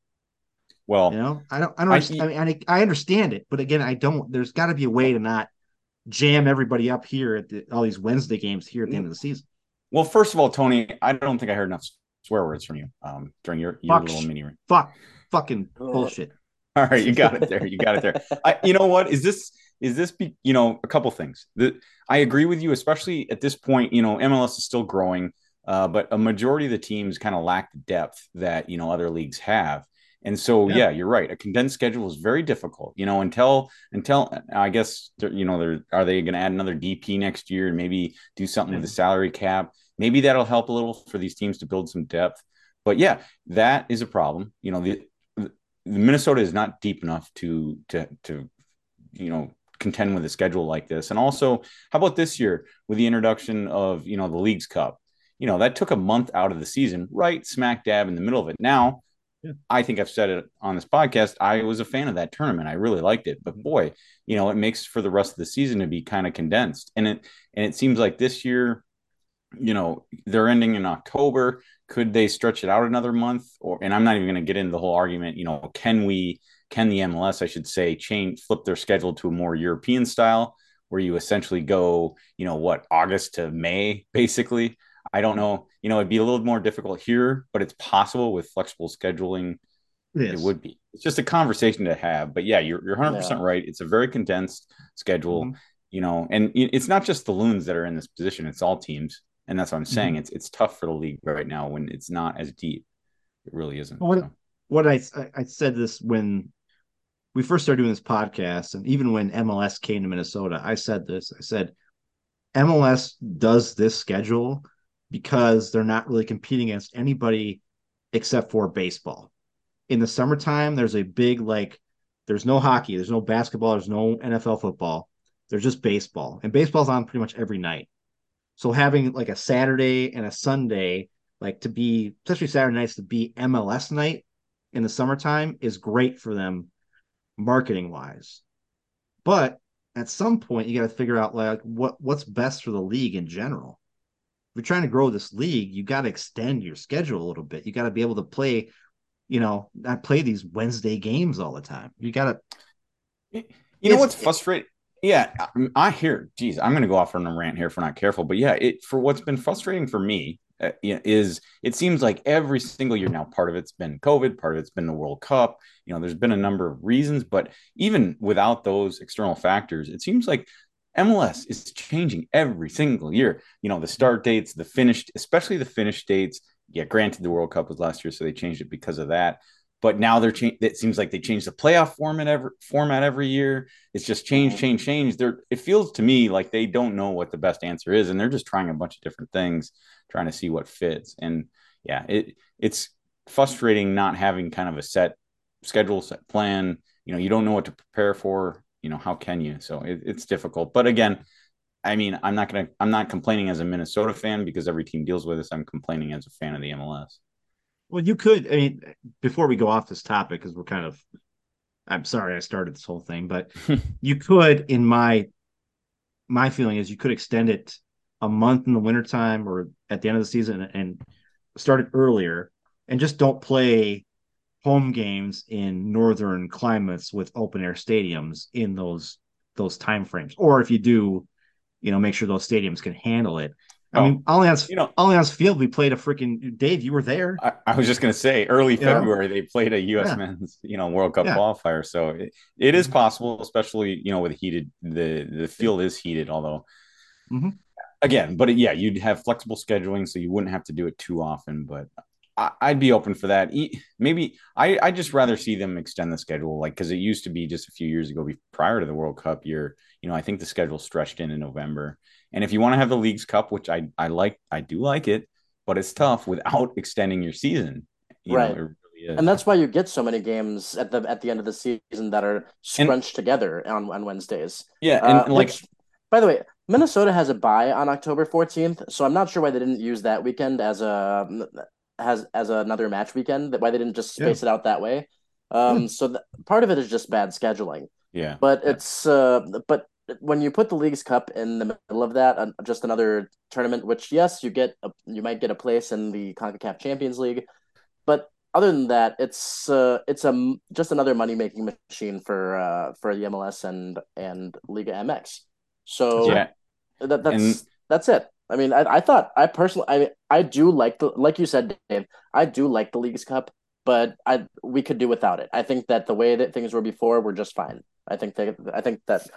well You know, I don't, I don't, I- understand, I, mean, I, I understand it, but again, I don't. There's got to be a way to not jam everybody up here at the, all these Wednesday games here at the end of the season. well first of all tony i don't think i heard enough swear words from you um during your, your Fuck. little mini Fuck, fucking bullshit. All right, you got it there. You got it there. I, you know what? Is this is this be, you know a couple things. The, I agree with you, especially at this point. You know, MLS is still growing, uh, but a majority of the teams kind of lack the depth that you know other leagues have. And so, Yeah. yeah. you're right. A condensed schedule is very difficult. You know, until until I guess you know, they're are they going to add another DP next year and maybe do something with the salary cap? Maybe that'll help a little for these teams to build some depth. But yeah, that is a problem. You know, the, the Minnesota is not deep enough to to to you know contend with a schedule like this. And also, how about this year with the introduction of you know the Leagues Cup? You know that took a month out of the season, right smack dab in the middle of it. Now, Yeah. I think I've said it on this podcast. I was a fan of that tournament. I really liked it. But boy, you know, it makes for the rest of the season to be kind of condensed. And it and it seems like this year, you know, they're ending in October. Could they stretch it out another month? Or and I'm not even going to get into the whole argument. You know, can we? Can the MLS, I should say, change flip their schedule to a more European style, where you essentially go, you know, what August to May, basically. I don't know. You know, it'd be a little more difficult here, but it's possible with flexible scheduling. It would be. It's just a conversation to have. But yeah, you're you're 100 percent Yeah. right. It's a very condensed schedule. Mhm. You know, and it's not just the loons that are in this position. It's all teams, and that's what I'm saying. It's it's tough for the league right now when it's not as deep. It really isn't. Well, so. what I I said this when we first started doing this podcast, and even when MLS came to Minnesota, I said this. I said MLS does this schedule because they're not really competing against anybody except for baseball. In the summertime, there's a big like there's no hockey, there's no basketball, there's no NFL football. There's just baseball. And baseball's on pretty much every night. So having like a Saturday and a Sunday, like to be especially Saturday nights to be MLS night in the summertime is great for them marketing wise. But at some point you got to figure out like what what's best for the league in general. If you're trying to grow this league, you got to extend your schedule a little bit. You got to be able to play, you know, not play these Wednesday games all the time. You got to You know what's frustrating? Yeah, I, I hear. Geez, I'm going to go off on a rant here for not careful, but yeah, it for what's been frustrating for me uh, is it seems like every single year now, part of it's been COVID, part of it's been the World Cup. You know, there's been a number of reasons, but even without those external factors, it seems like MLS is changing every single year. You know, the start dates, the finished, especially the finish dates. Yeah, granted, the World Cup was last year, so they changed it because of that but now they're changing. It seems like they change the playoff format every format every year. It's just change, Mhm. change, change. They're it feels to me like they don't know what the best answer is, and they're just trying a bunch of different things, trying to see what fits. And yeah, it it's frustrating not having kind of a set schedule set plan. You know, you don't know what to prepare for. You know, how can you? So it, it's difficult. But again, I mean, I'm not gonna I'm not complaining as a Minnesota fan because every team deals with this. I'm complaining as a fan of the MLS. Well, you could. I mean, before we go off this topic, because we're kind of, I'm sorry I started this whole thing, but you could, in my my feeling is, you could extend it a month in the wintertime or at the end of the season and start it earlier, and just don't play home games in northern climates with open air stadiums in those those time frames. Or if you do, you know, make sure those stadiums can handle it. I Oh, mean, Allianz, you know- Allianz Field, we played a freaking Dave. You were there. I, I was just going to say early You know? February they played a U.S. Yeah. men's you know World Cup Yeah. qualifier, so it, it is possible, especially you know with heated the the field is heated, although Mhm. again, but yeah, you'd have flexible scheduling, so you wouldn't have to do it too often. But I, I'd be open for that. Maybe I I just rather see them extend the schedule, like because it used to be just a few years ago, be- prior to the World Cup year. You know, I think the schedule stretched in in November, and if you want to have the Leagues Cup, which I I like, I do like it, but it's tough without extending your season. You Right. know, it really is. And that's why you get so many games at the at the end of the season that are scrunched together on, on Wednesdays. yeah, and Uh, like which, by the way, Minnesota has a bye on October 14th, so I'm not sure why they didn't use that weekend as a has as another match weekend. That why they didn't just space it out that way. Um, so th- part of it is just bad scheduling, yeah, but it's uh, but when you put the Leagues Cup in the middle of that, uh, just another tournament, which yes, you get a, you might get a place in the Concacaf Champions League, but other than that, it's uh, it's a just another money making machine for uh, for the MLS and and Liga MX. So yeah. that, that's And- that's it. I mean, I, I thought I personally, I I do like the like you said, Dave. I do like the Leagues Cup, but I we could do without it. I think that the way that things were before were just fine. I think that I think that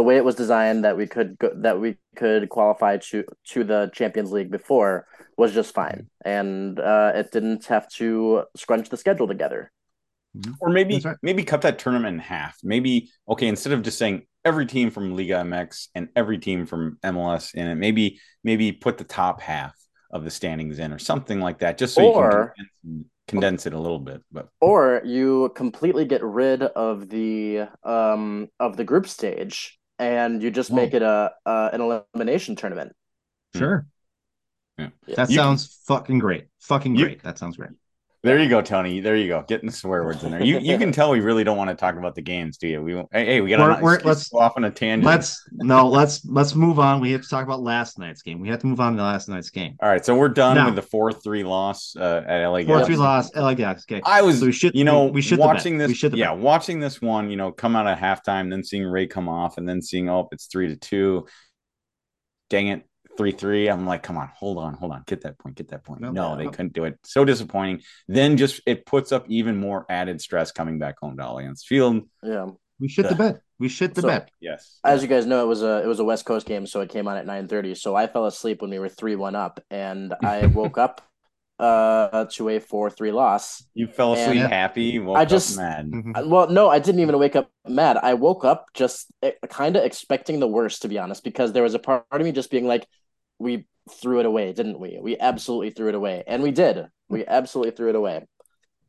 the way it was designed that we could go, that we could qualify to to the Champions League before was just fine, and uh, it didn't have to scrunch the schedule together. Or maybe right. maybe cut that tournament in half. Maybe okay, instead of just saying every team from Liga MX and every team from MLS in it, maybe maybe put the top half of the standings in or something like that, just so Or- you can condense, condense it a little bit. But or you completely get rid of the um of the group stage and you just make it a uh, an elimination tournament. Sure. Yeah. That You- sounds fucking great. Fucking You- great. that sounds great. There you go, Tony. There you go. Getting the swear words in there. You you can tell we really don't want to talk about the games, do you? We won't- hey, hey we got to we're- let's- go off on a tangent. Let's no, let's let's move on. We have to talk about last night's game. We have to move on to last night's game. All right, so we're done Now- with the four three loss uh, at LA. Four three loss. LA Galaxy. Okay. I was, So we shit- you know, we- we bed. watching this, shit the yeah, watching this one, you know, come out at halftime, then seeing Ray come off, and then seeing, oh, it's three to two. Dang it, three three. I'm like, come on, hold on, hold on, get that point, get that point. No, No, no, they no. couldn't do it. So disappointing. Then just it puts up even more added stress coming back home to Allianz Field. Yeah. We shit the Ugh. bed. We shit the So- bed. Yes, As you guys know, it was a it was a West Coast game, so it came on at nine thirty. So I fell asleep when we were three one up, and I woke up uh to a four three loss. you fell asleep And- happy, woke I up just- mad. Mhm. Uh, Well, no, I didn't even wake up mad. I woke up just kind of expecting the worst, to be honest, because there was a part of me just being like, "We threw it away, didn't we? We absolutely threw it away, and we did. We absolutely threw it away."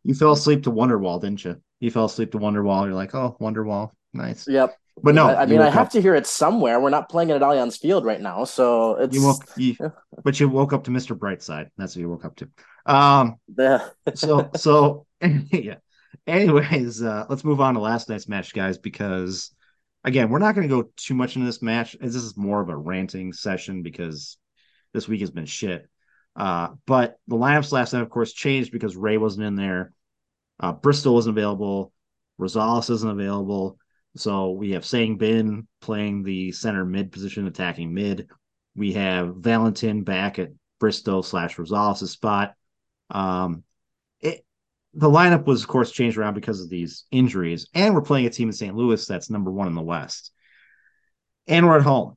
You fell asleep to Wonderwall, didn't you? You fell asleep to Wonderwall. You're like, oh, Wonderwall, nice. Yep. But no, I, I mean, I have up- to hear it somewhere. We're not playing it at Allianz Field right now, so it's You woke, you, but you woke up to Mr. Brightside. That's what you woke up to. Um, so so yeah. Anyways, uh, let's move on to last night's match, guys, because again, we're not going to go too much into this match. This is more of a ranting session because this week has been shit. Uh, but the lineups last night, of course, changed because Ray wasn't in there. Uh, Bristol wasn't available. Rosales isn't available. So we have Sang Bin playing the center mid position, attacking mid. We have Valentin back at Bristol slash Rosales' spot. Um, it the lineup was, of course, changed around because of these injuries, and we're playing a team in St. Louis that's number one in the West, and we're at home,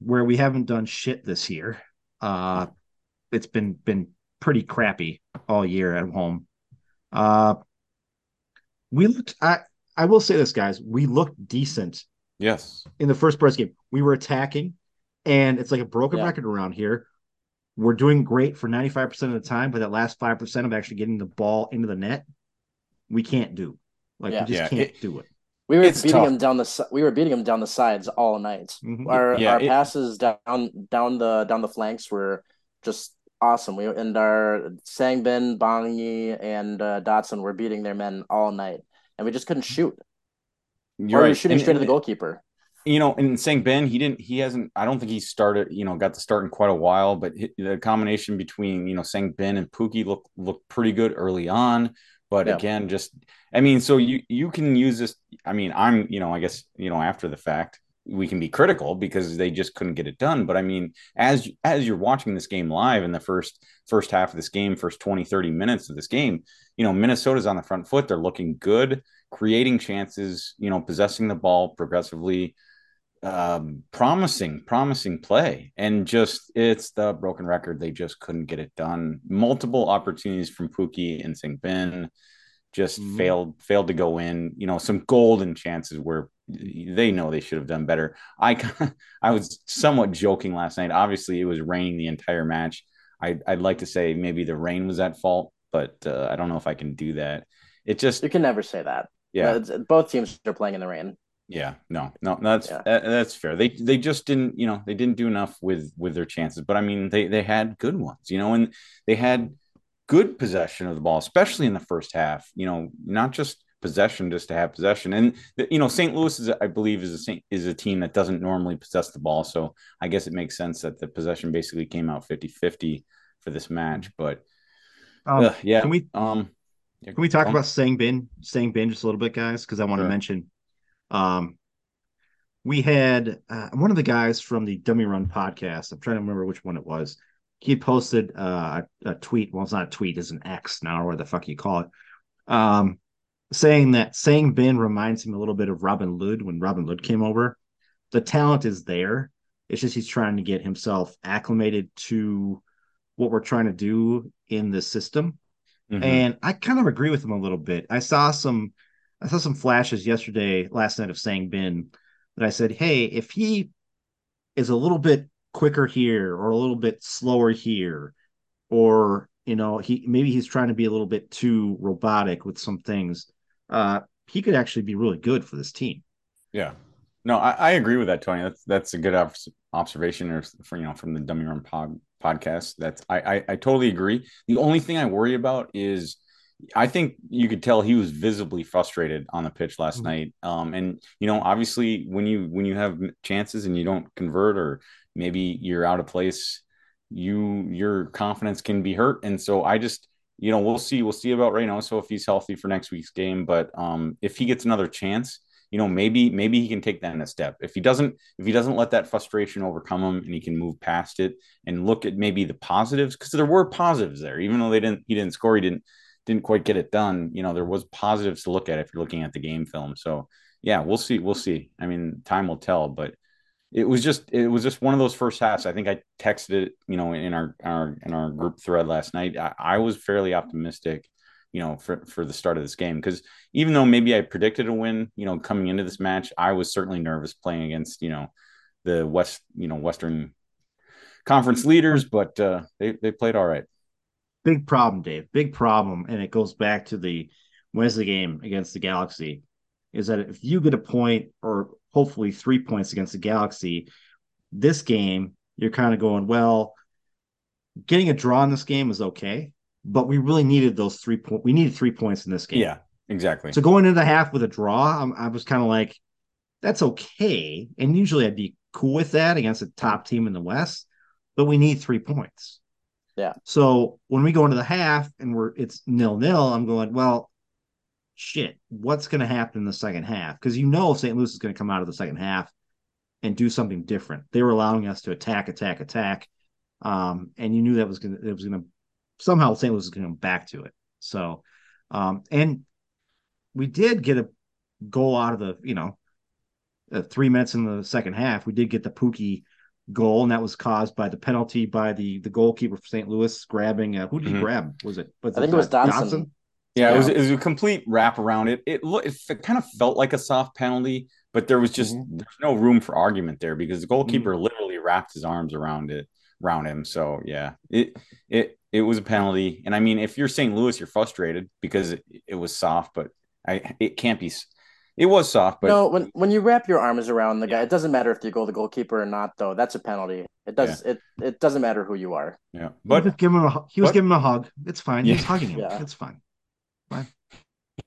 where we haven't done shit this year. Uh, it's been been pretty crappy all year at home. Uh, we looked. I I will say this, guys. We looked decent Yes, in the first Brest game. We were attacking, and it's like a broken Yeah. record around here. We're doing great for 95% of the time, but that last 5% of actually getting the ball into the net, we can't do. Like Yeah. we just Yeah, can't it- do it. We were It's beating tough. him down the we were beating him down the sides all night. Mhm. Our Yeah, our it- passes down down the down the flanks were just awesome. We and our Sangbin, Bongi, and uh, Dotson were beating their men all night, and we just couldn't shoot. You're or we right. were shooting And- straight at the goalkeeper. you know, and Sang Bin, he didn't, he hasn't, I don't think he started, you know, got the start in quite a while, but the combination between, you know, Sang Bin and Pukki looked looked pretty good early on. But Yeah. again, just, I mean, so you you can use this. I mean, I'm, you know, I guess, you know, after the fact, we can be critical because they just couldn't get it done. But I mean, as as you're watching this game live in the first first half of this game, first 20, 30 minutes of this game, you know, Minnesota's on the front foot. They're looking good, creating chances, you know, possessing the ball progressively um, promising, promising play, and just it's the broken record. They just couldn't get it done. Multiple opportunities from Pukki and Sang Bin just Mhm. failed, failed to go in. You know, some golden chances where they know they should have done better. I I was somewhat joking last night. Obviously, it was raining the entire match. I, I'd like to say maybe the rain was at fault, but uh, I don't know if I can do that. It just You can never say that. yeah. Both teams are playing in the rain. Yeah, no, no, that's Yeah. that, that's fair. They they just didn't, you know, they didn't do enough with with their chances. But I mean, they they had good ones, you know, and they had good possession of the ball, especially in the first half. You know, not just possession just to have possession. And you know, St. Louis is, I believe, is a Saint, is a team that doesn't normally possess the ball. So I guess it makes sense that the possession basically came out 50-50 for this match. But Um, uh, yeah, Can we um, can we talk go on. about Sang Bin Sang Bin just a little bit, guys? Because I want to Sure. mention, um, we had uh, one of the guys from the Dummy Run podcast. I'm trying to remember which one it was. He posted uh, a, tweet. Well, it's not a tweet; it's an X now, or what the fuck you call it. Um, saying that Sang Bin reminds him a little bit of Robin Lod when Robin Lod came over. The talent is there. It's just he's trying to get himself acclimated to what we're trying to do in the system. Mhm. And I kind of agree with him a little bit. I saw some I saw some flashes yesterday, last night of Sang Bin that I said, hey, if he is a little bit quicker here or a little bit slower here, or you know, he maybe he's trying to be a little bit too robotic with some things, uh, he could actually be really good for this team. Yeah. No, I, I agree with that, Tony. That's that's a good obs- observation, or you know from the Dummy Run pod, podcast. That's I, I I totally agree. The only thing I worry about is I think you could tell he was visibly frustrated on the pitch last Mhm. night. Um, and you know, obviously, when you when you have chances and you don't convert, or maybe you're out of place, you your confidence can be hurt. And so I just you know we'll see we'll see about right now. So if he's healthy for next week's game, but um, if he gets another chance you know maybe maybe he can take that in a step if he doesn't if he doesn't let that frustration overcome him and he can move past it and look at maybe the positives because there were positives there even though they didn't he didn't score he didn't didn't quite get it done you know there was positives to look at if you're looking at the game film. So yeah we'll see we'll see. I mean time will tell but it was just it was just one of those first halves. I think i texted it you know in our our in our group thread last night. I, I was fairly optimistic you know for for the start of this game because even though maybe I predicted a win, you know, coming into this match, I was certainly nervous playing against, you know, the West, you know, Western conference leaders, but uh, they, they played all right. Big problem, Dave. Big problem. And it goes back to the Wednesday game against the Galaxy is that if you get a point or hopefully three points against the Galaxy, this game, you're kind of going, well, getting a draw in this game is okay, but we really needed those three points. We needed three points in this game. Yeah, exactly. So going into the half with a draw, I'm, I was kind of like, that's okay. And usually I'd be cool with that against a top team in the West, but we need three points. Yeah. So when we go into the half and we're it's nil nil, I'm going, well, shit, what's going to happen in the second half? Because you know St. Louis is going to come out of the second half and do something different. They were allowing us to attack, attack, attack, um, and you knew that was going to it was going to somehow St. Louis is going to come back to it. So, um, and we did get a goal out of the you know uh, three minutes in the second half. We did get the Pukki goal, and that was caused by the penalty by the the goalkeeper for St. Louis grabbing. Uh, who did he Mhm. grab? Was it? Was I think it was uh, Dotson. Yeah, it was, it was a complete wrap around it. It looked, it kind of felt like a soft penalty, but there was just there's no room for argument there because the goalkeeper literally wrapped his arms around it, around him. So yeah, it it it was a penalty. And I mean, if you're St. Louis, you're frustrated because it, it was soft, but I it can't be. It was soft, but no, when when you wrap your arms around the guy, it doesn't matter if you go the goalkeeper or not. Though that's a penalty. It does it. It doesn't matter who you are. yeah. But But give him a, he was but- giving him a hug. It's fine. He was hugging him. Yeah. It's fine.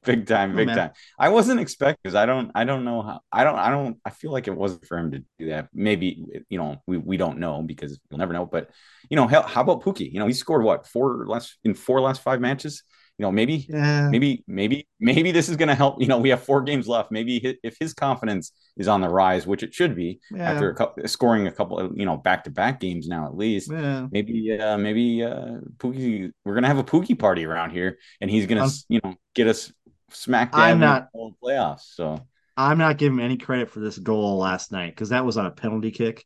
big time, big man. time. I wasn't expecting because I don't, I don't know how. I don't, I don't. I feel like it wasn't for him to do that. Maybe you know, we we don't know because we'll never know. But you know, hell, how about Pukki? You know, he scored what four last in four last five matches. You know, maybe Yeah. maybe maybe maybe this is going to help you know we have four games left maybe hi- if his confidence is on the rise which it should be Yeah. after a couple, scoring a couple of you know back-to-back games now at least Yeah. maybe uh maybe uh Pukki we're going to have a Pukki party around here and he's going I'm- to you know get us smack I'm dab in not- the playoffs so I'm not giving any credit for this goal last night because that was on a penalty kick.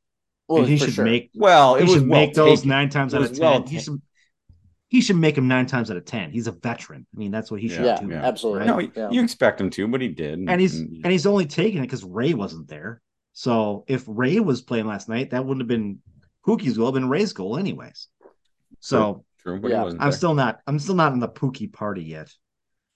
Well, and he should sure. make well it he was should well make those taken. nine times out of ten. well he should he should make him nine times out of ten. He's a veteran. I mean, that's what he should Yeah, do. yeah. absolutely. no right? Yeah. you expect him to but he did And he's And- and he's only taking it because Ray wasn't there. So if Ray was playing last night, that wouldn't have been Pukki's goal, it'd been Ray's goal anyways. So true but Yeah, he wasn't I'm there. still not I'm still not in the Pukki party yet.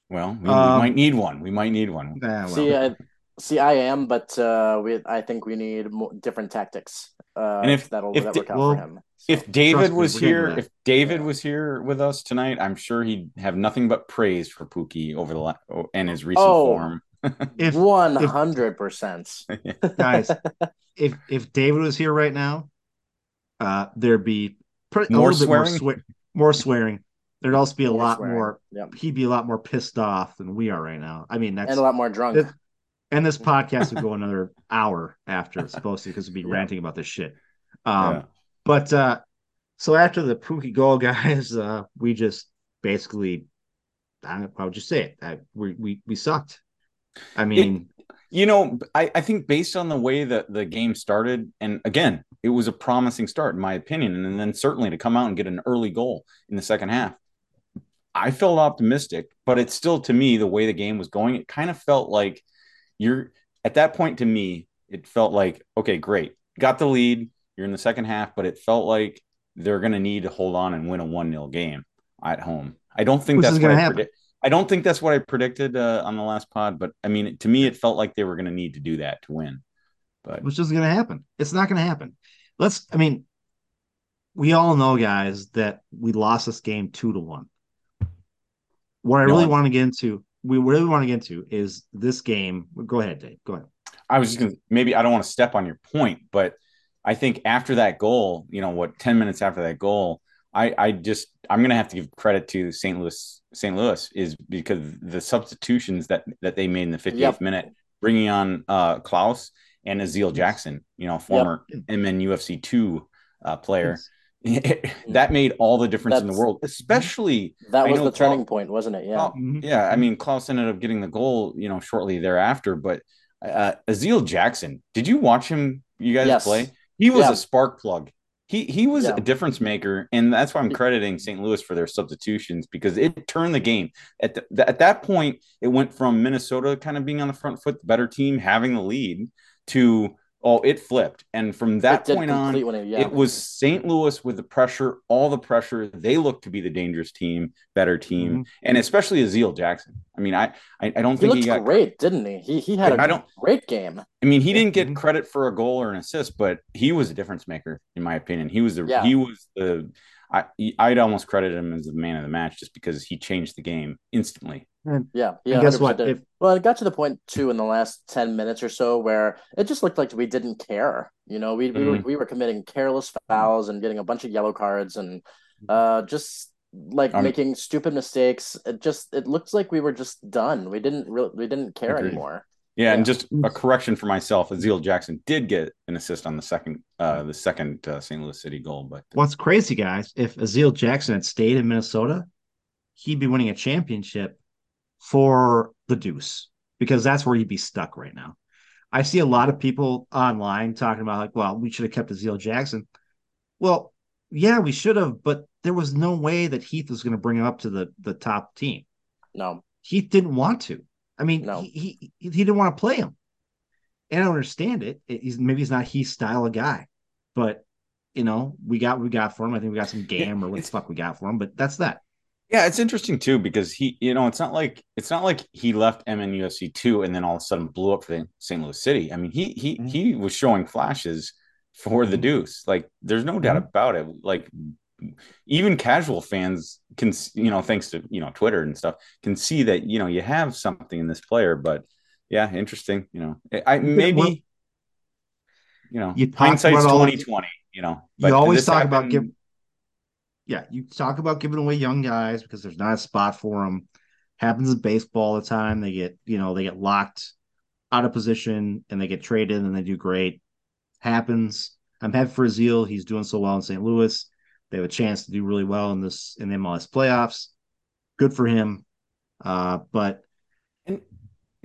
well we, we Um, might need one we might need one Ah, well. See, I, see, I am, but uh, we I think we need more, different tactics. Uh, And if- that'll if that the- work out well, for him. if David Trust me, was we're here, if David Yeah. was here with us tonight, I'm sure he'd have nothing but praise for Pukki over the la- oh, and his recent Oh. form. if One hundred percent. guys, if if David was here right now, uh, there'd be pretty, More a little bit more, swearing? more swearing. There'd also be a More lot swearing. more. Yep. He'd be a lot more pissed off than we are right now. I mean, that's And a lot more drunk. It- and this podcast would go another hour after it's supposed to because we'd be Yeah. ranting about this shit. Um, Yeah. but uh, so after the Pukki goal, guys, uh, we just basically, I don't, how would you say it? I, we we we sucked. I mean, You know, I, I think based on the way that the game started, and again, it was a promising start, in my opinion. And then certainly to come out and get an early goal in the second half, I felt optimistic, but it's still to me, the way the game was going, it kind of felt like you're at that point to me, it felt like, okay, great. Got the lead. You're in the second half, but it felt like they're going to need to hold on and win a 1 0 game at home. I don't think Which that's gonna I happen. predict. I don't think that's what I predicted uh, on the last pod, but I mean, to me, it felt like they were going to need to do that to win. But which isn't going to happen. It's not going to happen. Let's. I mean, we all know, guys, that we lost this game two to one. What I No really one- want to get into, we really want to get into, is this game. Go ahead, Dave. Go ahead. I was just going to maybe I don't want to step on your point, but I think after that goal, you know, what, 10 minutes after that goal, I, I just, I'm going to have to give credit to St. Louis, St. Louis is because the substitutions that, that they made in the 58th Yep. minute, bringing on uh, Klauss and Aziel Jackson, you know, former MNUFC 2 uh, player. that made all the difference in the world, especially That was the turning Klauss- point, wasn't it? Yeah. Mhm. yeah, I mean, Klauss ended up getting the goal, you know, shortly thereafter. But uh, Aziel Jackson, did you watch him? You guys Yes. play? He was Yeah. a spark plug. He he was Yeah. a difference maker, and that's why I'm crediting St. Louis for their substitutions because it turned the game. At the, at that point, it went from Minnesota kind of being on the front foot, the better team having the lead, to oh, it flipped, and from that point on, it- yeah. it was St. Louis with the pressure, all the pressure. They looked to be the dangerous team, better team, Mhm. and especially Aziel Jackson. I mean, I I, I don't he think looked he got. great, didn't he? He he had a I don't- great game. I mean, he didn't get credit for a goal or an assist, but he was a difference maker in my opinion. He was the Yeah. he was the. I I'd almost credit him as the man of the match just because he changed the game instantly. Yeah, yeah. and guess 100% what? If Well, it got to the point too in the last ten minutes or so where it just looked like we didn't care. You know, we we, were, Mhm. we were committing careless fouls and getting a bunch of yellow cards and uh just like Um, making stupid mistakes. It just it looked like we were just done. We didn't really we didn't care Agreed. anymore. Yeah, and just a correction for myself: Aziel Jackson did get an assist on the second uh the second uh, St. Louis City goal, but what's crazy, guys? If Aziel Jackson had stayed in Minnesota, he'd be winning a championship for the Deuce because that's where he'd be stuck right now. I see a lot of people online talking about like, well, we should have kept Aziel Jackson. Well, yeah, we should have, but there was no way that Heath was going to bring him up to the the top team. No, Heath didn't want to. I mean, No. he, he he didn't want to play him. And I don't understand it. He's maybe he's not Heath's style of guy, but you know, we got what we got for him. I think we got some gam or what the fuck we got for him, but that's that. Yeah, it's interesting too because he, you know, it's not like it's not like he left MNUFC two and then all of a sudden blew up for St. Louis City. I mean, he he Mhm. he was showing flashes for the Mhm. Deuce. Like, there's no doubt Mhm. about it. Like, even casual fans can, you know, thanks to you know Twitter and stuff, can see that you know you have something in this player. But yeah, interesting. You know, I maybe you know You hindsight's about twenty twenty. You know, You always talk about happened- give, yeah, you talk about giving away young guys because there's not a spot for them. Happens in baseball all the time. They get, you know, they get locked out of position and they get traded and they do great. Happens. I'm happy for Aziel. He's doing so well in St. Louis. They have a chance to do really well in this in the MLS playoffs. Good for him. Uh, but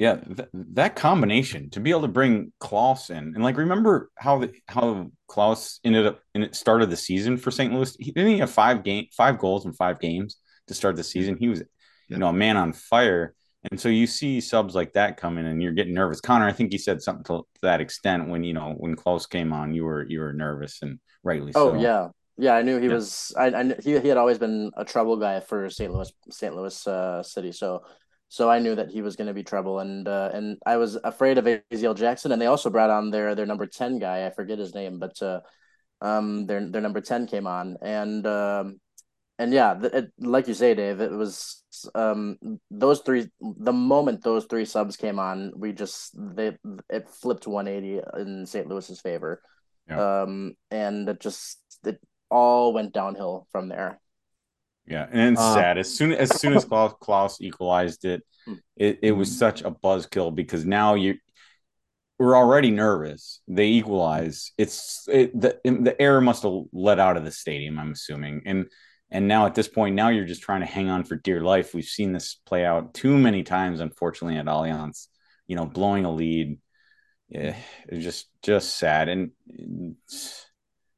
yeah, th- that combination to be able to bring Klauss in and like remember how the, how Klauss ended up and it started the season for St. Louis. He didn't he have five game five goals in five games to start the season. He was Yeah. you know a man on fire. And so you see subs like that come in and you're getting nervous. Connor, I think he said something to, to that extent when you know when Klauss came on, you were you were nervous and rightly Oh so. Oh yeah, yeah. I knew he Yeah. was. I, I knew, he he had always been a trouble guy for St. Louis St. Louis uh, City. So so I knew that he was going to be trouble, and uh, and I was afraid of Aziel Jackson. And they also brought on their their number ten guy. I forget his name, but uh, um, their their number ten came on, and um, and yeah, it, like you say, Dave, it was um those three. The moment those three subs came on, we just they it flipped one eighty in St. Louis's favor. Yeah. Um, and it just it all went downhill from there. Yeah, and it's Uh, sad. As soon as soon as Klauss, Klauss equalized it, Hmm. it, it was such a buzzkill because now you we're already nervous. They equalize. It's it, the the air must have let out of the stadium. I'm assuming, and and now at this point, now you're just trying to hang on for dear life. We've seen this play out too many times, unfortunately, at Allianz. You know, blowing a lead. Yeah, it's just just sad. And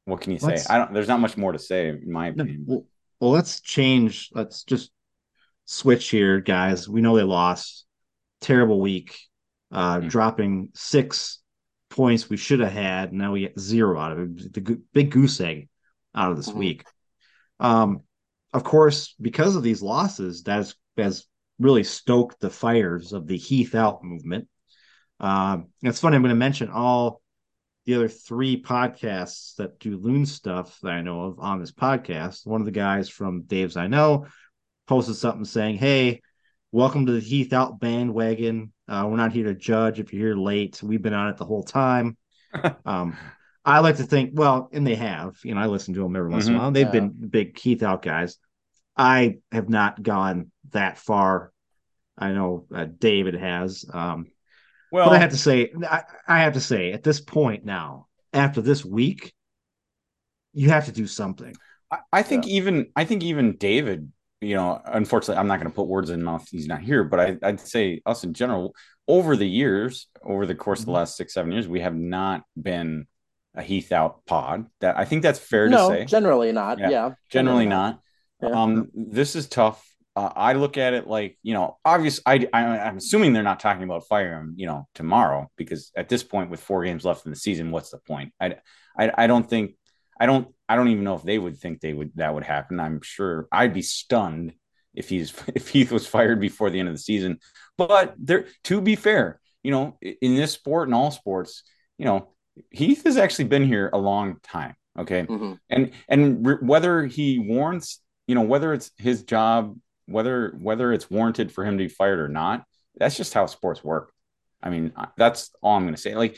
what can you say? I don't. There's not much more to say, in my opinion. well, well, let's change. Let's just switch here, guys. We know they lost. Terrible week. Uh, Mhm. dropping six points we should have had. Now we get zero out of it. The big goose egg out of this Mhm. week. Um, of course, because of these losses, that has, has really stoked the fires of the Heath out movement. Um, it's funny. I'm going to mention all the other three podcasts that do loon stuff that I know of on this podcast. One of the guys from Dave's I Know posted something saying, Hey, welcome to the Heath Out bandwagon. Uh, we're not here to judge if you're here late. We've been on it the whole time. um, I like to think, well, and they have, you know, I listen to them every once in a Mhm. while. They've Yeah. been big Heath Out guys. I have not gone that far. I know uh, David has. Um, Well, but I have to say, I, I have to say, at this point now, after this week, you have to do something. I, I think even I think even David, you know, unfortunately, I'm not going to put words in his mouth. He's not here, but I, I'd say us in general, over the years, over the course of the Mhm. last six, seven years, we have not been a Heath out pod. That I think that's fair no, to say. generally not. Yeah, Yeah, Generally not. Yeah. Um, this is tough. Uh, I look at it like you know, obvious. I, I I'm assuming they're not talking about fire him, you know, tomorrow because at this point, with four games left in the season, what's the point? I, I, I don't think, I don't, I don't even know if they would think they would that would happen. I'm sure I'd be stunned if he's if Heath was fired before the end of the season. But there, to be fair, you know, in this sport and all sports, you know, Heath has actually been here a long time. Okay, Mhm. and and re- whether he warrants you know whether it's his job whether whether it's warranted for him to be fired or not that's just how sports work. I mean that's all i'm going to say. Like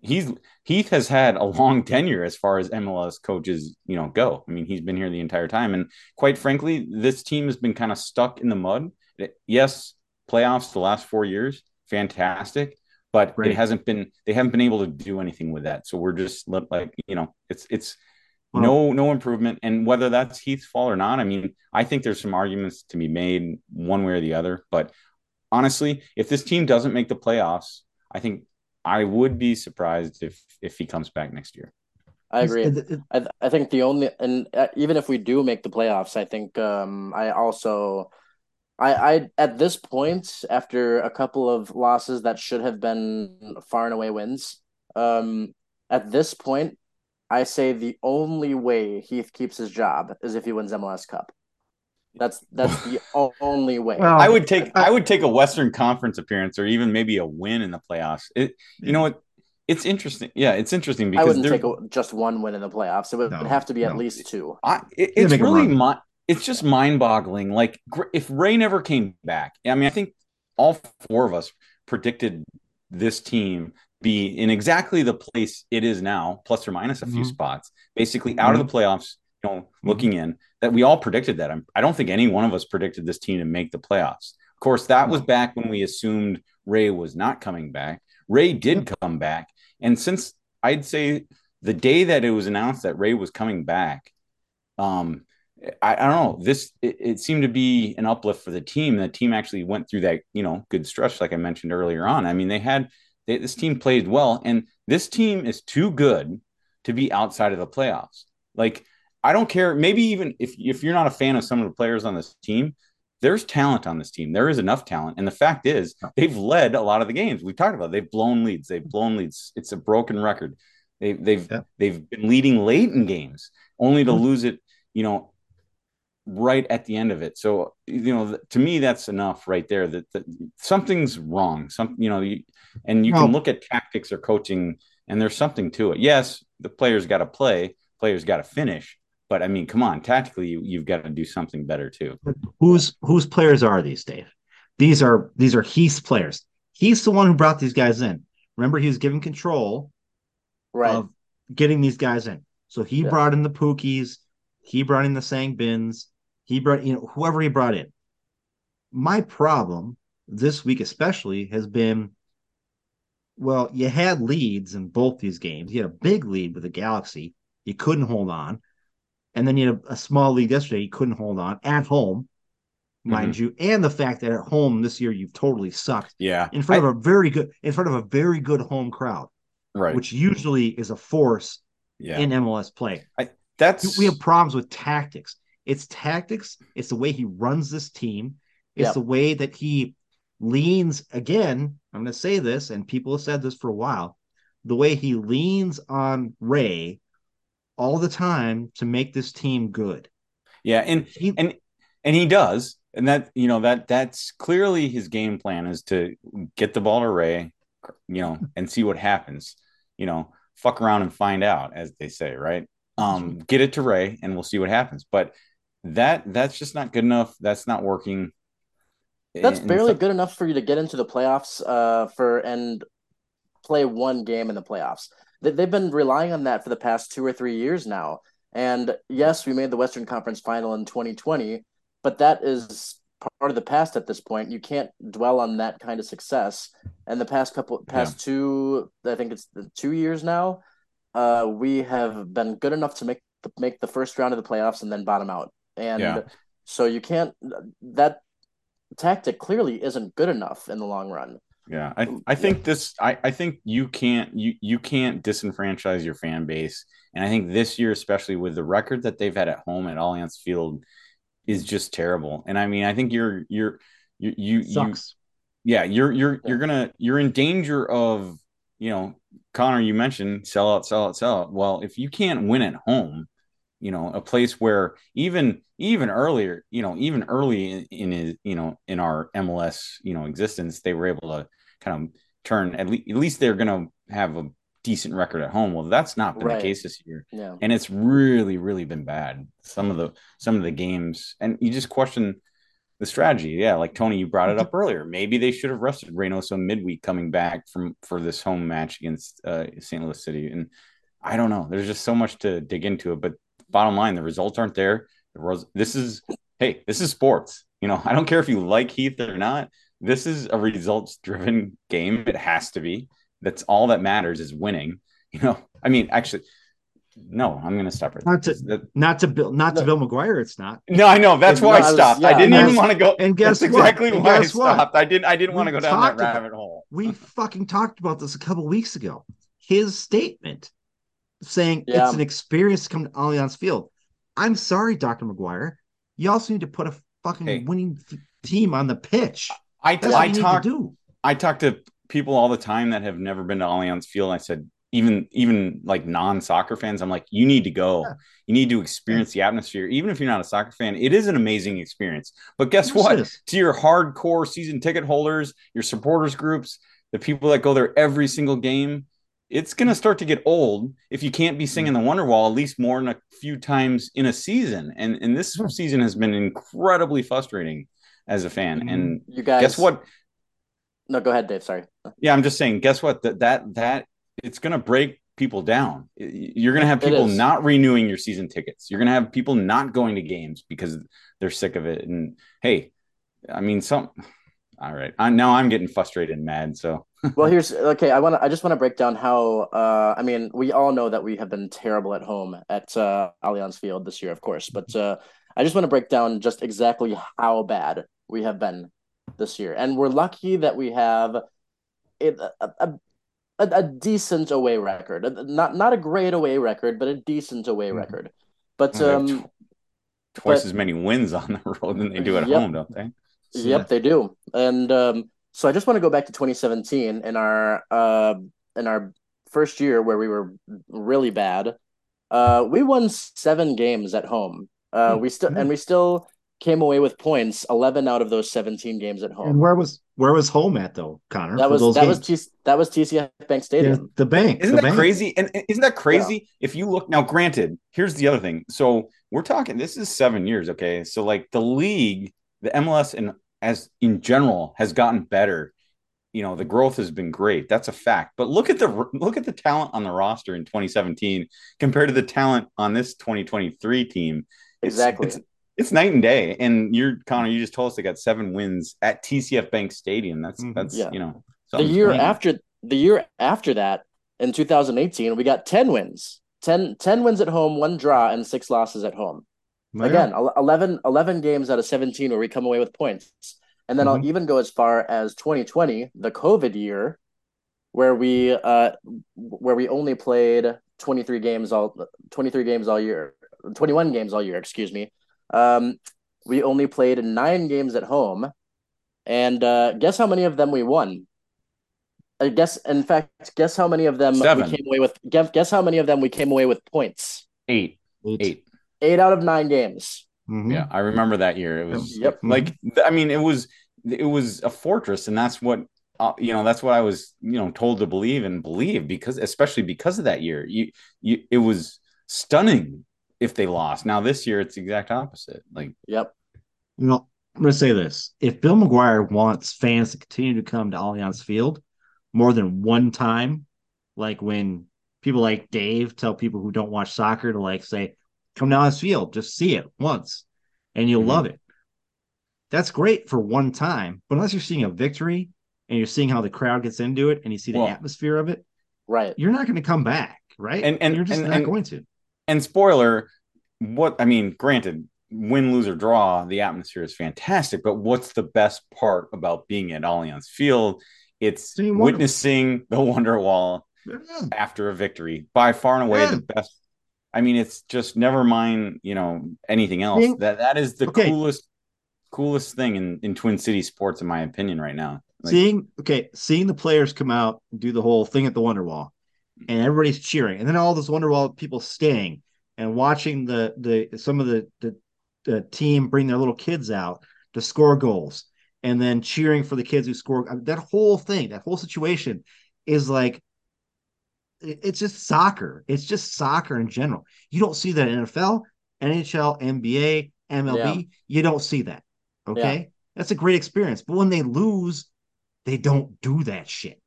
he's heath has had a long tenure as far as mls coaches you know go. I mean he's been here the entire time. And quite frankly this team has been kind of stuck in the mud. Eh, yes playoffs the last four years fantastic but Right. it hasn't been they haven't been able to do anything with that. So we're just like you know it's it's Well- no no improvement. And whether that's heath's fault or not i mean i think there's some arguments to be made one way or the other. But honestly if this team doesn't make the playoffs i think i would be surprised if if he comes back next year. I agree. It- it- I I think the only and uh, even if we do make the playoffs, I think um I also I I at this point after a couple of losses that should have been far and away wins, um at this point I say the only way Heath keeps his job is if he wins MLS Cup. That's that's the only way. Well, I would take I would take a Western Conference appearance or even maybe a win in the playoffs. It you know what it's interesting. Yeah, it's interesting because I because wouldn't take a, just one win in the playoffs. It would No, have to be at least two. I, it, it's really run. mi- it's just mind-boggling. Like if Ray never came back, I mean, I think all four of us predicted this team be in exactly the place it is now, plus or minus a few Mhm. spots, basically out of the playoffs. You know, looking in that we all predicted that. I'm, I don't think any one of us predicted this team to make the playoffs. Of course, that was back when we assumed Ray was not coming back. Ray did come back, and since I'd say the day that it was announced that Ray was coming back, um, I, I don't know. This it, it seemed to be an uplift for the team. The team actually went through that you know good stretch, like I mentioned earlier on. I mean, they had they, this team played well, and this team is too good to be outside of the playoffs. Like I don't care. Maybe even if if you're not a fan of some of the players on this team, there's talent on this team. There is enough talent, and the fact is, they've led a lot of the games. We talked about. They've blown leads. They've blown leads. It's a broken record. They, they've Yeah. they've been leading late in games, only to Mhm. lose it. You know, right at the end of it. So you know, to me, that's enough right there. That, that something's wrong. Some you know, you, and you Well- can look at tactics or coaching, and there's something to it. Yes, the players got to play. Players got to finish. But I mean, come on, tactically, you, you've got to do something better too. whose whose players are these, Dave? These are these are Heath's players. He's the one who brought these guys in. Remember, he was given control Right. of getting these guys in. So he Yeah. brought in the Pukkis, he brought in the Sang Bins, he brought you know whoever he brought in. My problem this week, especially, has been well, you had leads in both these games. You had a big lead with the Galaxy, you couldn't hold on, and then you had a, a small lead yesterday, you couldn't hold on at home, mind mm-hmm. you, and the fact that at home this year you've totally sucked Yeah, in front of a very good in front of a very good home crowd, right. which usually is a force yeah, in MLS play. That's We have problems with tactics. It's tactics. It's the way he runs this team. It's the way that he leans. Again, I'm going to say this, and people have said this for a while. The way he leans on Ray all the time to make this team good. yeah, and He, and and he does and that you know that that's clearly his game plan is to get the ball to ray you know and see what happens you know fuck around and find out as they say right um get it to ray and we'll see what happens but that that's just not good enough that's not working That's And barely so- good enough for you to get into the playoffs uh, for and play one game in the playoffs. They, they've been relying on that for the past two or three years now. And yes, we made the Western Conference final in 2020, but that is part of the past at this point. You can't dwell on that kind of success. And the past couple, past two, I think it's the two years now, uh, we have been good enough to make the, make the first round of the playoffs and then bottom out. And Yeah. so you can't that tactic clearly isn't good enough in the long run. Yeah, I, I think this I, I think you can't you you can't disenfranchise your fan base. And I think this year, especially with the record that they've had at home at Allianz Field, is just terrible. And I mean, I think you're you're you you, you sucks. yeah, you're you're Yeah. you're gonna you're in danger of, you know, Connor, you mentioned sell out, sell out, sell out. Well, if you can't win at home, you know, a place where even even earlier, you know, even early in, in his, you know, in our MLS, you know, existence, they were able to kind of turn at least at least they're gonna have a decent record at home. Well, that's not been Right. the case this year Yeah. and it's really really been bad some of the some of the games and you just question the strategy. Yeah like tony you brought it up earlier. Maybe they should have rested reynoso midweek coming back from for this home match against uh, st louis city. And i don't know. There's just so much to dig into it but bottom line the results aren't there. The res- this is hey this is sports. You know i don't care if you like heath or not. This is a results driven game. It has to be. That's all that matters is winning. You know i mean actually no i'm gonna stop right Not to- there. That- Not to Bill, not to Bill McGuire. It's not. no, I know. That's No, why I I was- stopped. I didn't even want to go. and guess That's exactly And why I guess what? stopped. I didn't. I didn't want to go down that talked about- rabbit hole. We fucking talked about this a couple weeks ago. His statement saying Yeah. it's an experience to come to Allianz Field. I'm sorry, Dr. McGuire. You also need to put a fucking Hey. winning th- team on the pitch. I That's I what you need talk to do. I talk to people all the time that have never been to Allianz Field. I said, even even like non-soccer fans i'm like you need to go Yeah. you need to experience the atmosphere even if you're not a soccer fan it is an amazing experience but guess Of what to your hardcore season ticket holders your supporters groups the people that go there every single game it's going to start to get old if you can't be singing the wonderwall at least more than a few times in a season and and this season has been incredibly frustrating as a fan Mhm. and You guys, guess what No, go ahead, Dave. Sorry. yeah, I'm just saying. Guess what? That that that it's going to break people down. You're going to have people not renewing your season tickets. You're going to have people not going to games because they're sick of it. And hey, I mean, some. All right, I now I'm getting frustrated and mad. So Well, here's okay. I want to. I just want to break down how. Uh, I mean, we all know that we have been terrible at home at uh, Allianz Field this year, of course. But uh, I just want to break down just exactly how bad we have been this year, and we're lucky that we have it, a, a, a, a decent away record. Not not a great away record, but a decent away Mhm. record. But Well, they have um, twice But- as many wins on the road than they do at Yep. home, don't they? So Yep, that- they do. And um, so I just want to go back to 2017 in our uh, in our first year where we were really bad. Uh, we won seven games at home. Uh, we still and we still came away with points 11 out of those 17 games at home. And where was where was home at though, Connor? That was those that was games? T- that was TCF Bank Yeah, Stadium. the bank. Isn't the that bank. crazy? And and isn't that crazy? If you look now, granted, here's the other thing. So we're talking. This is seven years, okay? So like the league, the MLS, and as in general has gotten better. You know, the growth has been great. That's a fact. But look at the look at the talent on the roster in 2017 compared to the talent on this 2023 team. Exactly. It's, it's night and day. And you're Connor. You just told us they got seven wins at TCF Bank Stadium. That's Mhm. that's Yeah. you know the year going after the year after that in 2018 we got 10 wins 10, 10 wins at home one draw and six losses at home Yeah. again el- 11, 11 games out of 17 where we come away with points and then Mhm. i'll even go as far as 2020 the covid year where we uh where we only played 23 games all 23 games all year 21 games all year excuse me um we only played nine games at home and uh guess how many of them we won I guess in fact guess how many of them Seven. we came away with guess, guess how many of them we came away with points eight. Eight. Eight. eight out of nine games Mhm. Yeah, I remember that year. It was Yep. like I mean, it was it was a fortress, and that's what uh, you know. That's what I was you know told to believe and believe because especially because of that year, you you it was stunning if they lost. Now this year, it's the exact opposite. Like yep You know, I'm going to say this: if Bill McGuire wants fans to continue to come to Allianz Field more than one time, like when people like Dave tell people who don't watch soccer to like say, "Come to Allianz Field, just see it once, and you'll Mhm. love it." That's great for one time, but unless you're seeing a victory and you're seeing how the crowd gets into it and you see the Well- atmosphere of it, right you're not going to come back, right? And- and- you're just and- not and- going to. And spoiler, what I mean, granted, win, lose or draw, the atmosphere is fantastic. But what's the best part about being at Allianz Field? It's Wonder- witnessing the Wonder Wall Yeah. after a victory by far and away Yeah. the best i mean it's just never mind you know anything else that that is the Okay. coolest coolest thing in in twin city sports in my opinion right now Like, seeing okay, seeing the players come out and do the whole thing at the Wonderwall, and everybody's cheering, and then all those Wonderwall people staying and watching the the some of the the, the team bring their little kids out to score goals, and then cheering for the kids who score. I mean, that whole thing, that whole situation, is like it's just soccer. It's just soccer in general. You don't see that in NFL, NHL, NBA, MLB. You don't see that. Okay. That's a great experience. But when they lose, they don't do that shit.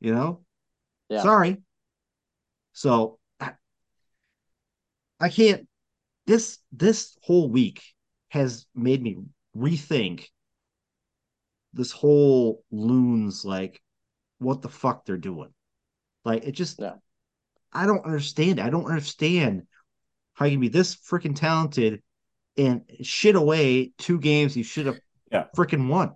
You know? Yeah. Sorry. So I, I can't this this whole week has made me rethink this whole loons like what the fuck they're doing. Like it just Yeah. I don't understand. I don't understand how you can be this freaking talented and shit away two games you should have Yeah. freaking won.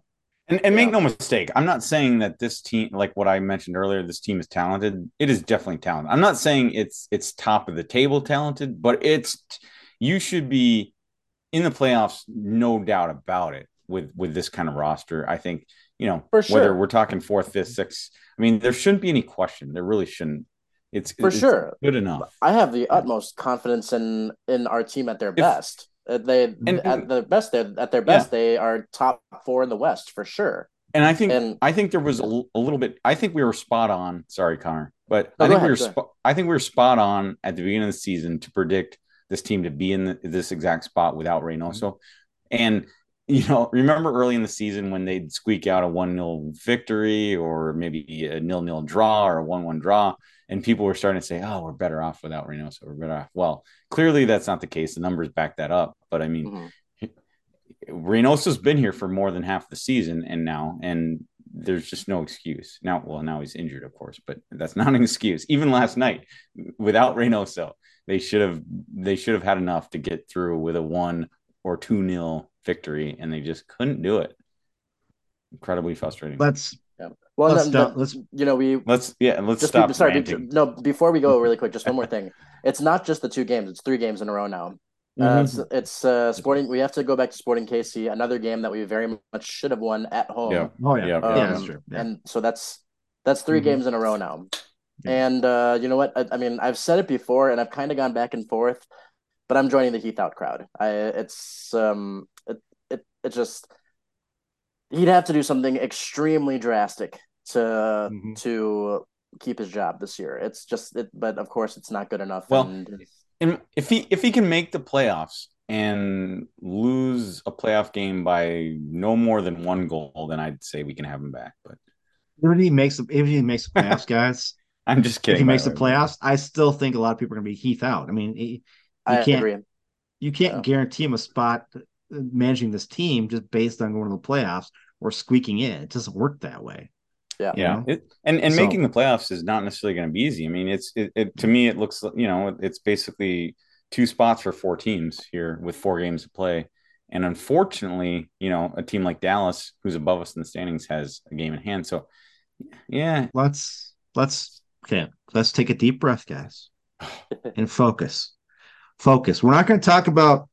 And, and make Yeah. no mistake i'm not saying that this team like what i mentioned earlier this team is talented it is definitely talented i'm not saying it's it's top of the table talented but it's you should be in the playoffs no doubt about it with with this kind of roster i think you know For whether we're talking fourth fifth sixth i mean there shouldn't be any question there really shouldn't It's For it's sure. good enough. I have the utmost confidence in in our team at their best. Uh, They And- at their best, they're at their best. They are top four in the West for sure. And I think And- I think there was a, l- a little bit. I think we were spot on. Sorry, Connor, but No, I think we ahead, were. go. Sp- I think we were spot on at the beginning of the season to predict this team to be in the, this exact spot without Reynoso. And you know, remember early in the season when they'd squeak out a one 0 victory or maybe a nil nil draw or a one one draw, and people were starting to say, "Oh, we're better off without Reynoso. We're better off." Well, clearly that's not the case. The numbers back that up. But I mean, Mhm. Reynoso's been here for more than half the season and now and there's just no excuse. Now well now he's injured of course, but that's not an excuse. Even last night without Reynoso, they should have they should have had enough to get through with a 1 or 2 nil victory and they just couldn't do it. Incredibly frustrating. Let's Well, Let's no, stop- let's- you know, we let's yeah, let's just stop be, sorry. Be, no, before we go, really quick, just one more thing. It's not just the two games; it's three games in a row now. Mm-hmm. Uh, it's it's uh, Sporting. We have to go back to Sporting KC, another game that we very much should have won at home. Yeah. oh yeah, Yeah, yeah, yeah. that's true. Yeah. And so that's that's 3 Mhm. games in a row now. Yeah. And uh, you know what? I, I mean, I've said it before, and I've kind of gone back and forth, but I'm joining the Heath out crowd. I it's um it it, it just he'd have to do something extremely drastic to Mhm. to keep his job this year. It's just it, but of course it's not good enough. Well, and and if he if he can make the playoffs and lose a playoff game by no more than one goal, then I'd say we can have him back. But If he makes the if he makes the playoffs, guys, I'm just kidding. if he makes the way. playoffs, I still think a lot of people are going to be Heath out. I mean, he, I you can't agree. you can't Yeah. guarantee him a spot uh, managing this team just based on going to the playoffs or squeaking in. It doesn't work that way. Yeah. Yeah, it, and and So- making the playoffs is not necessarily going to be easy. I mean, it's it, it to me it looks you know it's basically two spots for four teams here with four games to play. And unfortunately, you know, a team like Dallas, who's above us in the standings, has a game in hand. So, yeah, Let's let's okay. Let's take a deep breath, guys, and focus. Focus. We're not going to talk about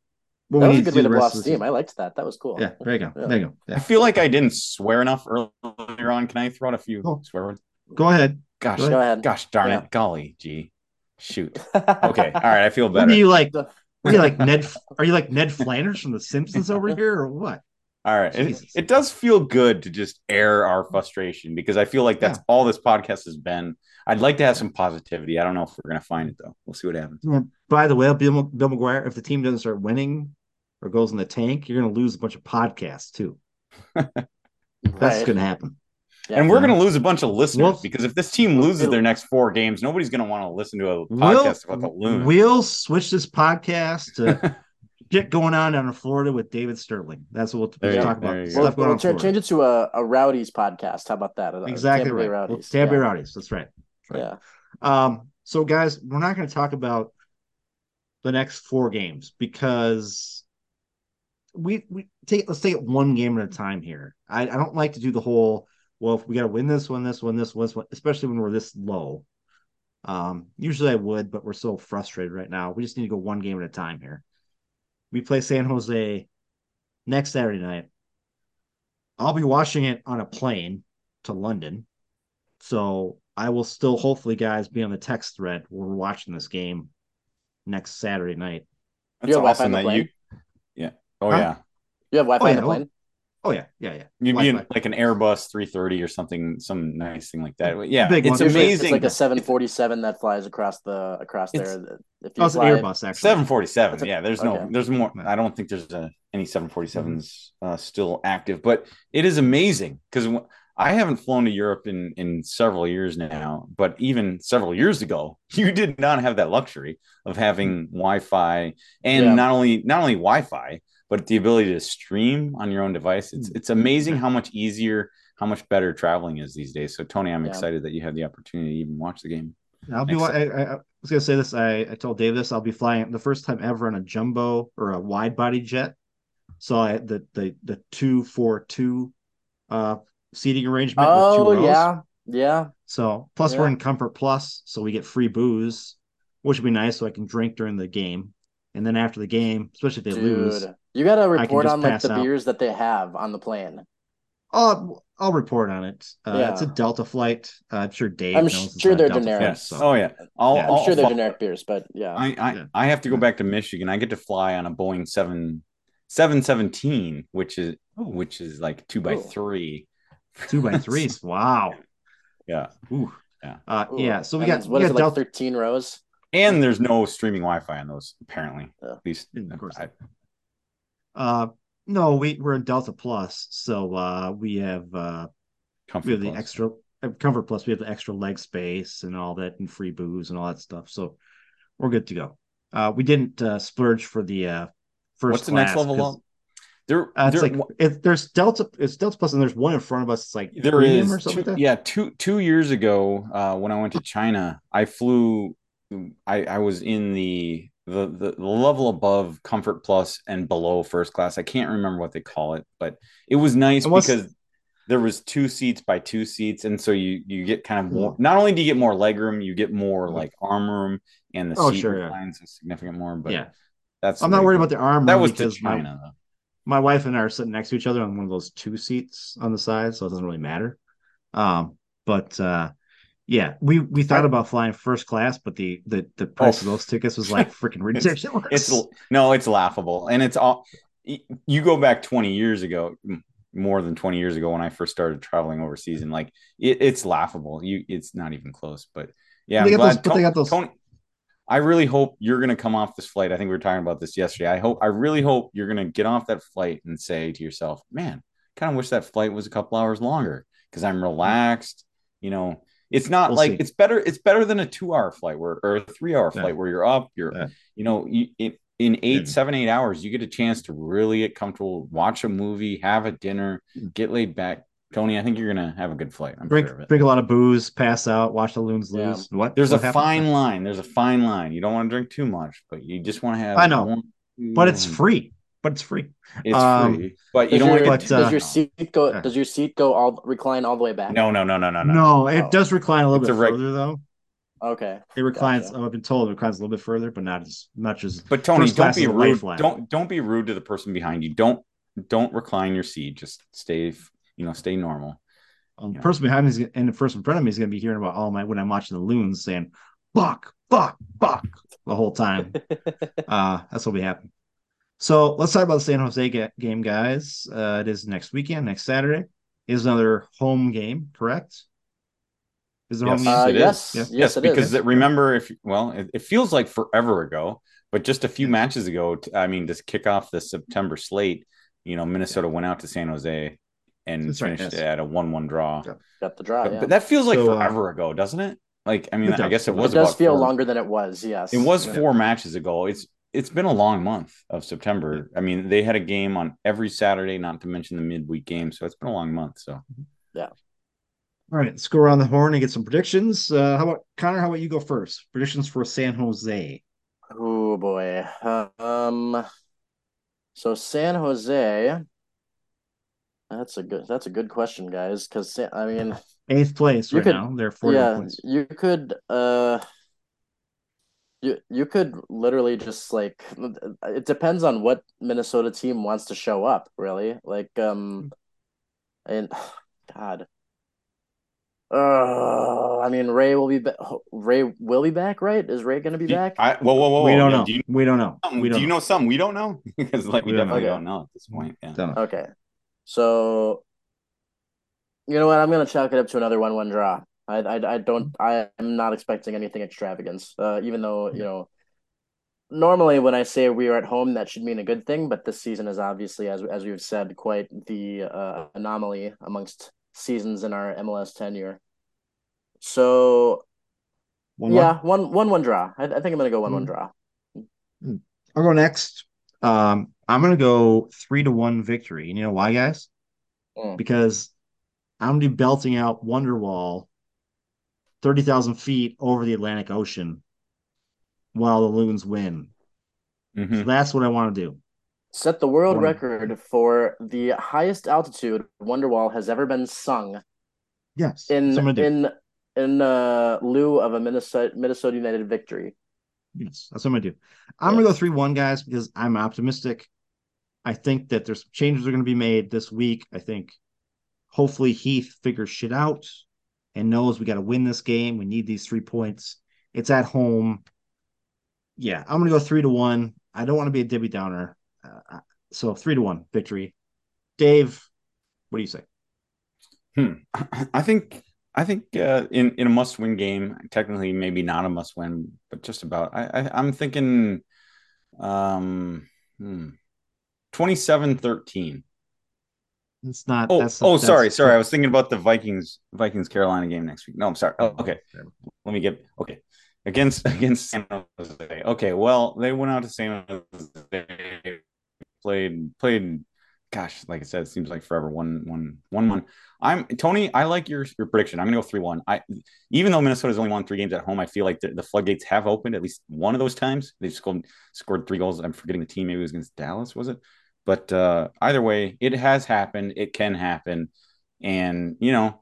what That was a good way to the blow off the steam. I liked that. That was cool. Yeah, there you go. Yeah. There you go. I feel like I didn't swear enough earlier on. Can I throw out a few Oh. swear words? Go ahead. Gosh, Go Go ahead. gosh darn Yeah. it, golly, gee, shoot. Okay, all right, I feel What better. are you like? Are you like Ned? Are you like Ned Flanders from The Simpsons over here, or what? All right. It, it does feel good to just air our frustration because I feel like that's all this podcast has been. I'd like to have some positivity. I don't know if we're going to find it, though. We'll see what happens. By the way, Bill, Bill McGuire, if the team doesn't start winning or goes in the tank, you're going to lose a bunch of podcasts too. That's Right. going to happen. Yeah. and we're going to lose a bunch of listeners Well- because if this team loses It'll- their next four games, nobody's going to want to listen to a We'll, podcast about the loon. we'll switch this podcast to get going on down in Florida with David Sterling. That's what There we'll you talk go. About. Stuff We'll, going we'll on in change it to a, a Rowdies podcast. How about that? Exactly Tampa right. Well, Rowdies. Tampa yeah. Rowdies. That's right. right. Yeah. Um, so guys, we're not going to talk about the next four games because we we take let's take it one game at a time here. I, I don't like to do the whole well if we got to win this one, this one, this one, this one, especially when we're this low. Um, usually I would, but we're so frustrated right now. We just need to go one game at a time here. We play San Jose next Saturday night. I'll be watching it on a plane to London. So I will still hopefully guys be on the text thread when we're watching this game next Saturday night. That's You have Wi-Fi awesome the that you. Plane? Yeah. Oh Huh? yeah. You have Wi-Fi Oh, on yeah, the plane? Oh yeah, yeah, yeah. You'd be in like an Airbus 330 or something, some nice thing like that. Yeah, Big it's one. Amazing. It's like a 747 that flies across the across It's- there. If you Oh, it's an fly, Airbus actually. 747. A- yeah, there's okay. no, there's more. I don't think there's uh any 747s uh, still active, but it is amazing because I haven't flown to Europe in in several years now. But even several years ago, you did not have that luxury of having Wi-Fi and Yeah. not only not only Wi-Fi, but the ability to stream on your own device. It's it's amazing how much easier, how much better traveling is these days. So Tony, I'm Yeah. excited that you had the opportunity to even watch the game. I'll be. I, I, I was gonna say this. I, I told Dave this. I'll be flying the first time ever on a jumbo or a wide body jet. So I the the the two four two uh seating arrangement. with two oh rows. yeah, yeah. So plus we're in Comfort Plus, so we get free booze, which would be nice, so I can drink during the game. And then after the game, especially if they lose, Dude, you got to report on like the out. beers that they have on the plane. I'll I'll report on it. Uh, Yeah. It's a Delta flight. Uh, I'm sure Dave. I'm knows sure they're Delta generic. flight, Yes. so- Oh yeah. I'll, Yeah. I'm I'll sure they're follow- generic beers, but yeah. I I, Yeah. I have to go back to Michigan. I get to fly on a Boeing seven seven seventeen, which is Oh. which is like two by Ooh. three. Two by threes. wow. Yeah. Ooh. Yeah. Uh, Ooh. yeah. So we And got what we is got it like Delta. 13 rows? And there's no streaming Wi-Fi on those, apparently. Yeah. At least, Of course. I- Uh, no, we we're in Delta Plus, so uh, we have uh, Comfort we have the Plus. extra uh, Comfort Plus. We have the extra leg space and all that, and free booze and all that stuff. So we're good to go. Uh, we didn't uh, splurge for the uh, first. What's the next level level 'cause, up? There, Uh, it's there, like if there's Delta. It's Delta Plus, and there's one in front of us. It's like there is, or something two, like that. yeah two two years ago uh, when I went to China, I flew. I I was in the the the, the level above Comfort Plus and below first class. I can't remember what they call it, but it was nice And what's- because there was two seats by two seats, and so you you get kind of Hmm. more. Not only do you get more leg room, you get more like arm room, and the Oh, seat sure, yeah. reclines a significant more. But Yeah. that's I'm not worried it about the arm. That room was to because my- China, though. my wife and I are sitting next to each other on one of those two seats on the side, so it doesn't really matter. Um, but uh, yeah, we we thought about flying first class, but the the the oh. price of Oh. those tickets was like freaking ridiculous. It's no, it's laughable, and it's all. You go back twenty years ago, more than twenty years ago, when I first started traveling overseas, and like it, it's laughable. You, it's not even close. But yeah, They got those- they got those- Tony, I really hope you're going to come off this flight. I think we were talking about this yesterday. I hope, I really hope you're going to get off that flight and say to yourself, "Man, kind of wish that flight was a couple hours longer because I'm relaxed." You know, it's not We'll like see. it's better. It's better than a two-hour flight where or a three-hour Yeah. flight where you're up. You're, Yeah. you know, you, in, in eight, seven, eight hours, you get a chance to really get comfortable, watch a movie, have a dinner, mm. get laid back. Tony, I think you're gonna have a good flight. I'm drink sure of it. drink a lot of booze, pass out, watch the loons Yeah. lose. What? There's what a happened? fine line. There's a fine line. You don't want to drink too much, but you just want to have. I know, one, but it's free. But it's free. It's um, free, but you don't want your, to but, get. uh, does your seat go? Does your seat go all recline all the way back? no, no, no, no, no, no. No, it Oh. does recline a little It's bit a reg- further though. Okay. It reclines. Gotcha. I've been told it reclines a little bit further, but not as much as. But Tony, First don't class be is a light rude. flight. Don't don't be rude to the person behind you. Don't don't recline your seat. Just stay, you know, stay normal. Um, Yeah. The person behind me is, gonna- and the person in front of me is going to be hearing about all my when I'm watching the loons saying "fuck, fuck, fuck" the whole time. uh, that's what will be happening. So let's talk about the San Jose ga- game, guys. Uh, it is next weekend, next Saturday. It is another home game, correct? Is there Yes. home game? Uh, it is. yes, Yeah. yes, it is. because it- remember if well, it, it feels like forever ago, but just a few matches ago. t- I mean, to kick off the September slate, you know, Minnesota went out to San Jose and That's right, finished yes. at a one-one draw. Yeah. Got the draw. But, Yeah. but that feels like So, uh, forever ago, doesn't it? Like, I mean, I guess it It was. it does about feel four- longer than it was. Yes. It was Yeah. four matches ago. It's it's been a long month of September. I mean, they had a game on every Saturday, not to mention the midweek game. So it's been a long month. So yeah. All right, let's go around the horn and get some predictions. Uh, how about Connor? How about you go first? Predictions for San Jose. Oh boy. Um. So San Jose. That's a good. That's a good question, guys. Because I mean, Eighth place You right could- now. They're 40 yeah, points. you could. Uh. You you could literally just like it depends on what Minnesota team wants to show up, really. Like um, and God. Uh, I mean, Ray will be back. Ray will be back, right? Is Ray going to be Do back? I, whoa, whoa, whoa! we whoa. don't Yeah, know. Do you, we don't know. We do don't you know something we don't know? Because like we, We don't know. definitely Okay. don't know at this point. Yeah. Don't know. Okay. So, you know what? I'm gonna chalk it up to another one-one draw. I, I, I don't. I am not expecting anything extravagant. Uh, even though you know, normally when I say we are at home, that should mean a good thing. But this season is obviously, as as we've said, quite the uh, anomaly amongst seasons in our MLS tenure. So One yeah, one one one draw. I, I think I'm gonna go one one Mm. draw. I'll go next. Um, I'm gonna go three to one victory. And you know why, guys? Mm. Because I'm gonna be belting out Wonderwall thirty thousand feet over the Atlantic Ocean while the Loons win. Mhm. So that's what I want to do. Set the world One. record for the highest altitude Wonderwall has ever been sung. Yes. in that's what I'm gonna do. in in uh lieu of a Minnesota Minnesota United victory. Yes, that's what I'm gonna do. I'm gonna go three one, guys, because I'm optimistic. I think that there's changes are gonna be made this week. I think Hopefully, Heath figures shit out and knows we got to win this game. We need these three points. It's at home. Yeah, I'm gonna go three to one. I don't want to be a Debbie Downer, uh, so three to one victory. Dave, what do you say? Hmm. I think I think uh, in in a must win game, technically maybe not a must win, but just about. I, I am thinking, um, hmm, 27-13. It's not. Oh, that's, oh, that's, sorry, sorry. I was thinking about the Vikings Vikings Carolina game next week. No, I'm sorry. Oh, okay, let me get okay against against San Jose. Okay, well they went out to San Jose, played played. Gosh, like I said, it seems like forever. One one one one. I'm Tony. I like your your prediction. I'm gonna go three one. I even though Minnesota's only won three games at home, I feel like the, the floodgates have opened at least one of those times. They scored scored three goals. I'm forgetting the team. Maybe it was against Dallas. Was it? But uh, either way, it has happened. It can happen, and you know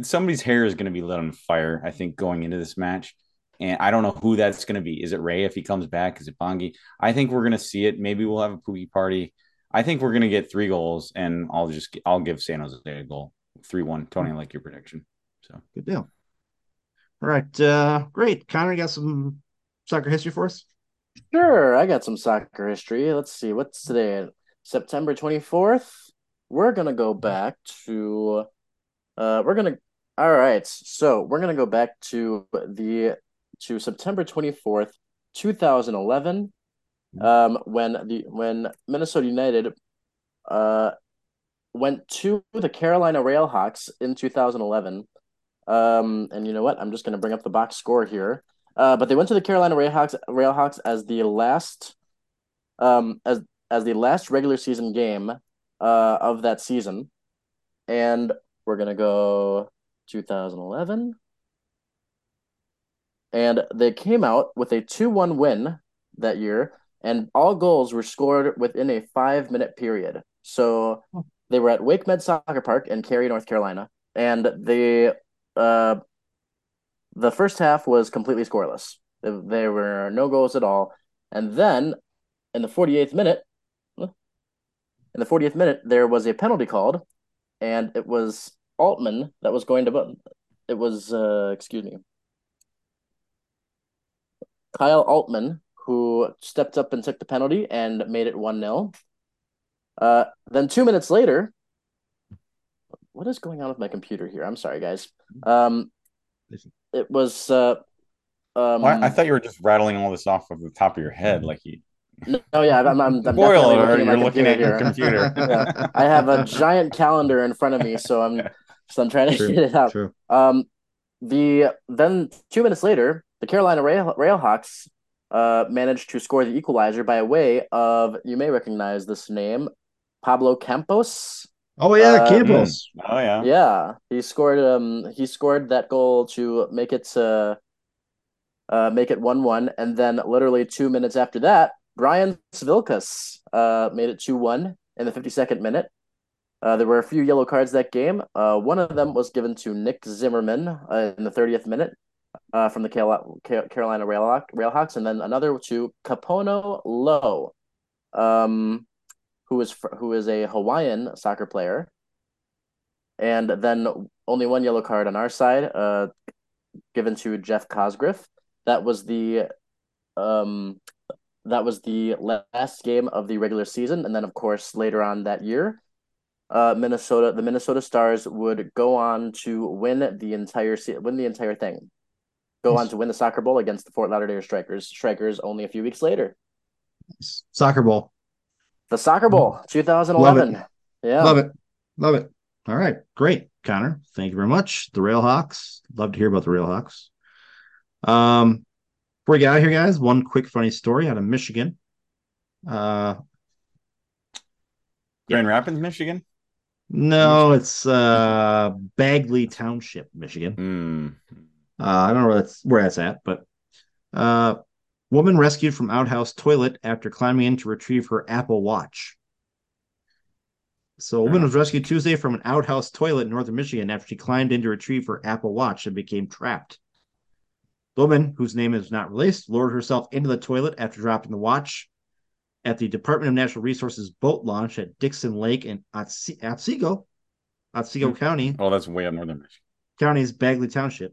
somebody's hair is going to be lit on fire. I think going into this match. And I don't know who that's going to be. Is it Ray if he comes back? Is it Bongi? I think we're going to see it. Maybe we'll have a Pukki party. I think we're going to get three goals, and I'll just I'll give San Jose a goal three one. Tony, I like your prediction. So good deal. All right, uh, great. Connor, you got some soccer history for us? Sure, I got some soccer history. Let's see, what's today? September twenty fourth. We're gonna go back to. Uh, we're gonna. All right, so we're gonna go back to the to September twenty fourth, two thousand eleven. Um, when the when Minnesota United, uh, went to the Carolina Railhawks in 2011. Um, and you know what? I'm just going to bring up the box score here. Uh, but they went to the Carolina Railhawks Railhawks as the last um as as the last regular season game uh of that season. And we're going to go 2011. And they came out with a 2-1 win that year and all goals were scored within a 5-minute period. So they were at WakeMed Soccer Park in Cary, North Carolina, and they uh, the first half was completely scoreless. There were no goals at all, and then in the 48th minute, in the 40th minute, there was a penalty called, and it was Altman that was going to. It was uh, excuse me, Kyle Altman who stepped up and took the penalty and made it one 0 uh, then two minutes later, what is going on with my computer here? I'm sorry, guys. Um, it was. Uh, um, I, I, thought you were just rattling all this off of the top of your head, like you. No, oh, yeah, I'm. I'm, I'm Boil looking you're looking at your computer. yeah. I have a giant calendar in front of me, so I'm. So I'm trying to true, get it out. True. Um, the then two minutes later, the Carolina Rail Railhawks uh managed to score the equalizer by way of you may recognize this name, Pablo Campos. Oh yeah, uh, Campos. Oh yeah. Yeah, he scored. Um, he scored that goal to make it uh, uh make it one one, and then literally two minutes after that, Brian Cvilikas uh made it two one in the fifty second minute. Uh, there were a few yellow cards that game. Uh, one of them was given to Nick Zimmerman uh, in the 30th minute uh, from the Carolina Railhawk, Railhawks, and then another to Kupono Low. Um, who is who is a Hawaiian soccer player, and then only one yellow card on our side, uh, given to Jeff Cosgriff. That was the um, that was the last game of the regular season, and then of course later on that year, uh, Minnesota the Minnesota Stars would go on to win the entire win the entire thing, go on to win the soccer bowl against the Fort Lauderdale Strikers. Strikers only a few weeks later. Soccer bowl. The Soccer Bowl, 2011. Love yeah. Love it. Love it. All right. Great, Connor. Thank you very much. The Railhawks. Love to hear about the Railhawks. Um, before we get out here, guys, one quick funny story out of Michigan. Uh, Grand yeah. Rapids, Michigan. No, it's uh Bagley Township, Michigan. Mm. Uh, I don't know where that's where that's at, but uh, Woman rescued from outhouse toilet after climbing in to retrieve her Apple Watch. So, a woman was rescued Tuesday from an outhouse toilet in northern Michigan after she climbed in to retrieve her Apple Watch and became trapped. The woman, whose name is not released, lowered herself into the toilet after dropping the watch at the Department of Natural Resources boat launch at Dixon Lake in Otsego. Otsego County. Oh, that's way up northern Michigan. County is Bagley Township.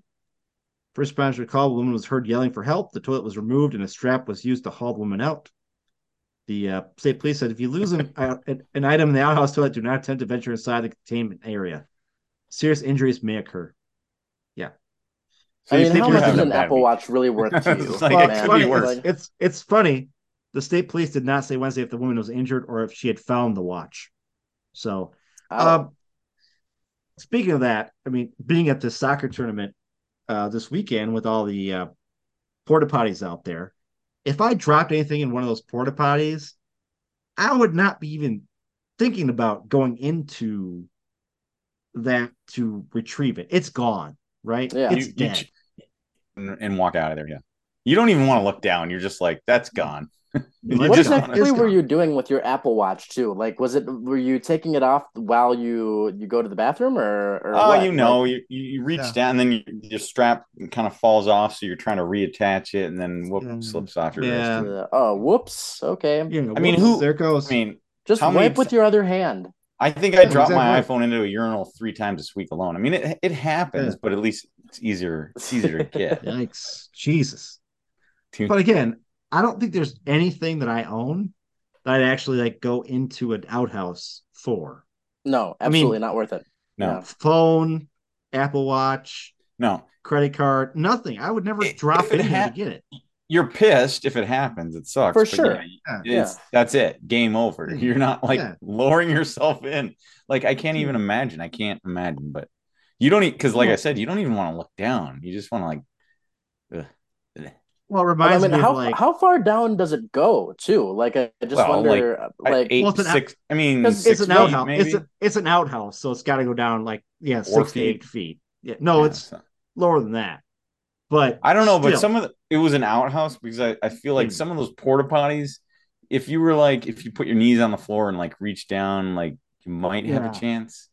First responders recall the woman was heard yelling for help. The toilet was removed and a strap was used to haul the woman out. The uh, state police said if you lose an, uh, an item in the outhouse toilet, do not attempt to venture inside the containment area. Serious injuries may occur. Yeah. So I you mean, think how much is an Apple week. Watch really worth to you? It's like, Well, it it's funny. worse. It's, it's it's funny. The state police did not say Wednesday if the woman was injured or if she had found the watch. So I- um, speaking of that, I mean, being at the soccer tournament uh, this weekend with all the uh, porta potties out there, if I dropped anything in one of those porta potties, I would not be even thinking about going into that to retrieve it. It's gone, right? Yeah. it's You- you dead. Ch- and, and walk out of there. Yeah. You don't even want to look down. You're just like, that's gone. What just- exactly it's were you doing with your Apple Watch too? Like, was it were you taking it off while you you go to the bathroom or? or Oh, what? you know, Like, you, you you reach Yeah. down, and then you, your strap kind of falls off, so you're trying to reattach it, and then whoop, Yeah. slips off your Yeah. wrist. uh, oh, whoops. Okay, You know, I mean, whoops, who- There goes. I mean, just wipe many with your other hand. I think I Yeah, dropped my iPhone into a urinal three times this week alone. I mean, it it happens, Yeah. but at least it's easier. It's easier to get. Yikes, Jesus. Dude, But again, I don't think there's anything that I own that I'd actually like go into an outhouse for. No, I mean- absolutely not worth it. no, Phone, Apple Watch, no, credit card, nothing. I would never If- drop if it in ha- to get it. you're pissed if it happens. It sucks For but sure. yeah, Yeah. it's that's it. Game over. You're not like Yeah. lowering yourself in. Like I can't even mm-hmm. imagine. I can't imagine. But you don't eat because, like I said, you don't even want to look down. You just want to like. ugh. Well, it I mean, me how of like how far down does it go too? Like, I I just Well, wonder, I- like, eight, Well, it's an out- six. I mean, it's, six it's an feet, outhouse. maybe. It's a, it's an outhouse, so it's got to go down like yeah, Four six to eight feet. feet. Yeah, no, Yeah, it's so- lower than that. But I don't know, but some of the, it was an outhouse because I, I feel like Mm. some of those porta potties, if you were like if you put your knees on the floor and like reach down, like you might have a chance.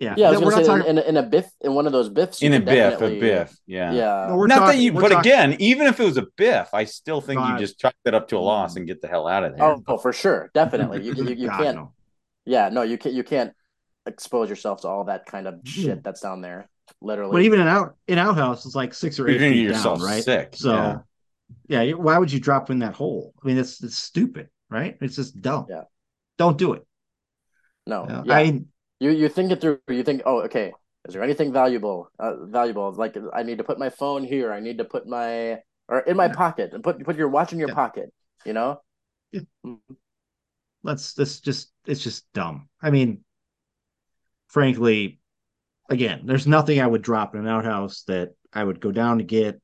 Yeah, yeah, I was we're gonna not say talking- in, in, in a biff, in one of those biffs, In a could biff, a biff, yeah. yeah, no, we're Not talking- that you, we're but talking- again, even if it was a biff, I still think you just chalk that up to a loss and get the hell out of there. Oh, oh, for sure, definitely. You you, you God, can't. no. Yeah, no, you can't. You can't expose yourself to all that kind of Mhm. shit that's down there. Literally. But even an out in outhouse is like six or You're eight feet yourself down, right? sick. So yeah. yeah. why would you drop in that hole? I mean, it's it's stupid, right? It's just dumb. Yeah. Don't do it. no, Yeah. yeah. I you you think it through. You think, oh, okay. Is there anything valuable? Uh, valuable? Like I need to put my phone here. I need to put my or in my Yeah. pocket and put put your watch in your Yeah. pocket. You know. let's this just it's just dumb. I mean, frankly, again, there's nothing I would drop in an outhouse that I would go down to get.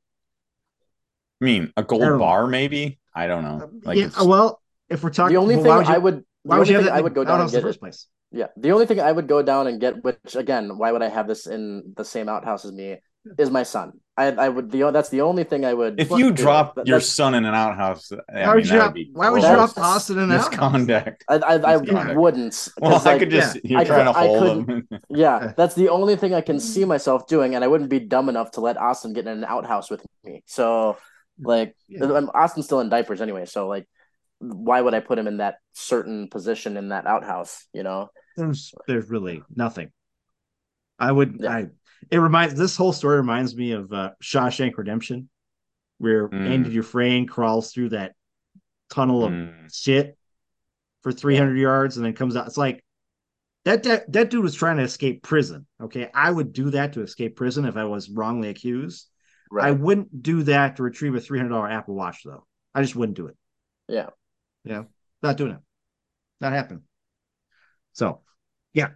I mean, a gold don't- bar, maybe. I don't know. Like, yeah, it's- well, if we're talking, The only well, thing would you, I would. The why would you have thing that I would go down and outhouse in get the first place? Yeah, the only thing I would go down and get, which again, why would I have this in the same outhouse as me? Is my son. I I would the that's the only thing I would. if you drop That- your son in an outhouse, I Why mean, would you that drop? be Why would you gross. drop Austin in an outhouse? misconduct? I I, I Misconduct. wouldn't. Well, 'cause, I like, could just you're I trying could- to hold him. Yeah, that's the only thing I can see myself doing, and I wouldn't be dumb enough to let Austin get in an outhouse with me. So, like, Yeah. Austin's still in diapers anyway. So, like, why would I put him in that certain position in that outhouse? You know? There's there's really nothing. I would Yeah. I it reminds this whole story reminds me of uh, Shawshank Redemption, where Mm. Andy Dufresne crawls through that tunnel of Mm. shit for 300 yards and then comes out. It's like that, that that dude was trying to escape prison. Okay, I would do that to escape prison if I was wrongly accused. I wouldn't do that to retrieve a $300 Apple Watch though. I just wouldn't do it. Yeah. Yeah, not doing it. Not happening. So, yeah.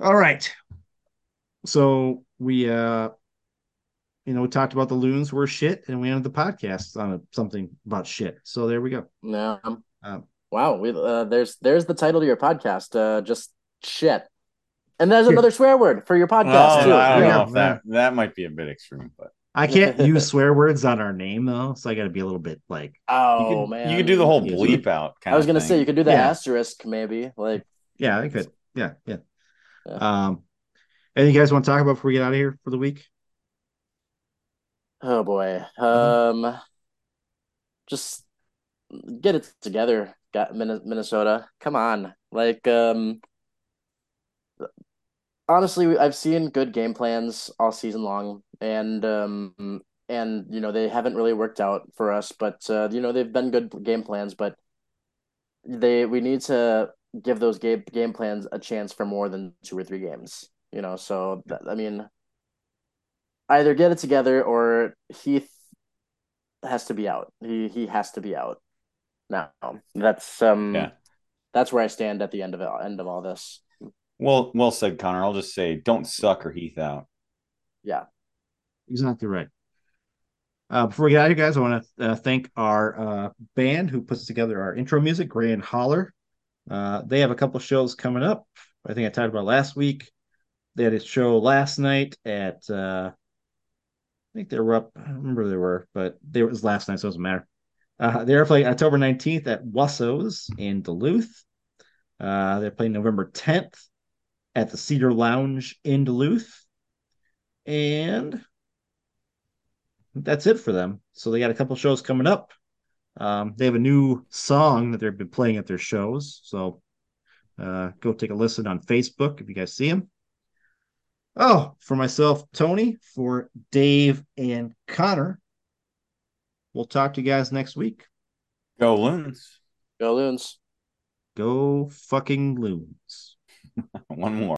All right. So we uh you know, we talked about the loons were shit and we ended the podcast on a, something about shit. So there we go. Yeah. Um, wow. We uh, there's there's the title to your podcast. Uh, just shit. And there's Shit. another swear word for your Well, podcast too. I don't Yeah. know that that might be a bit extreme, but I can't use swear words on our name though, so I got to be a little bit like, Oh you could, man, you could do the whole bleep out. Kind I was gonna thing. say you could do the Yeah. asterisk maybe. Like, yeah, I could, yeah, yeah. Yeah. Um, anything you guys want to talk about before we get out of here for the week? oh boy. Mm-hmm. Um, just get it together, got Minnesota. Come on, like um, honestly, I've seen good game plans all season long, and um, and you know they haven't really worked out for us. But uh, you know they've been good game plans, but they we need to give those game game plans a chance for more than two or three games. You know, so that, I mean, either get it together or Heath has to be out. He he has to be out. Now that's um Yeah. that's where I stand at the end of it, end of all this. Well, well said, Connor. I'll just say, don't suck or Heath out. Yeah. Exactly right. Uh, before we get out of here, guys, I want to uh, thank our uh, band who puts together our intro music, Grand Holler. Uh, they have a couple shows coming up. I think I talked about last week. They had a show last night at, uh, I think they were up. I don't remember where they were, but they it was last night, so it doesn't matter. Uh, they're playing October 19th at Wussow's in Duluth. Uh, they're playing November 10th at the Cedar Lounge in Duluth. And that's it for them. So they got a couple shows coming up. Um, they have a new song that they've been playing at their shows. So uh, go take a listen on Facebook if you guys see them. Oh, for myself, Tony, for Dave and Connor. We'll talk to you guys next week. Go Loons. Go Loons. Go fucking loons. One more.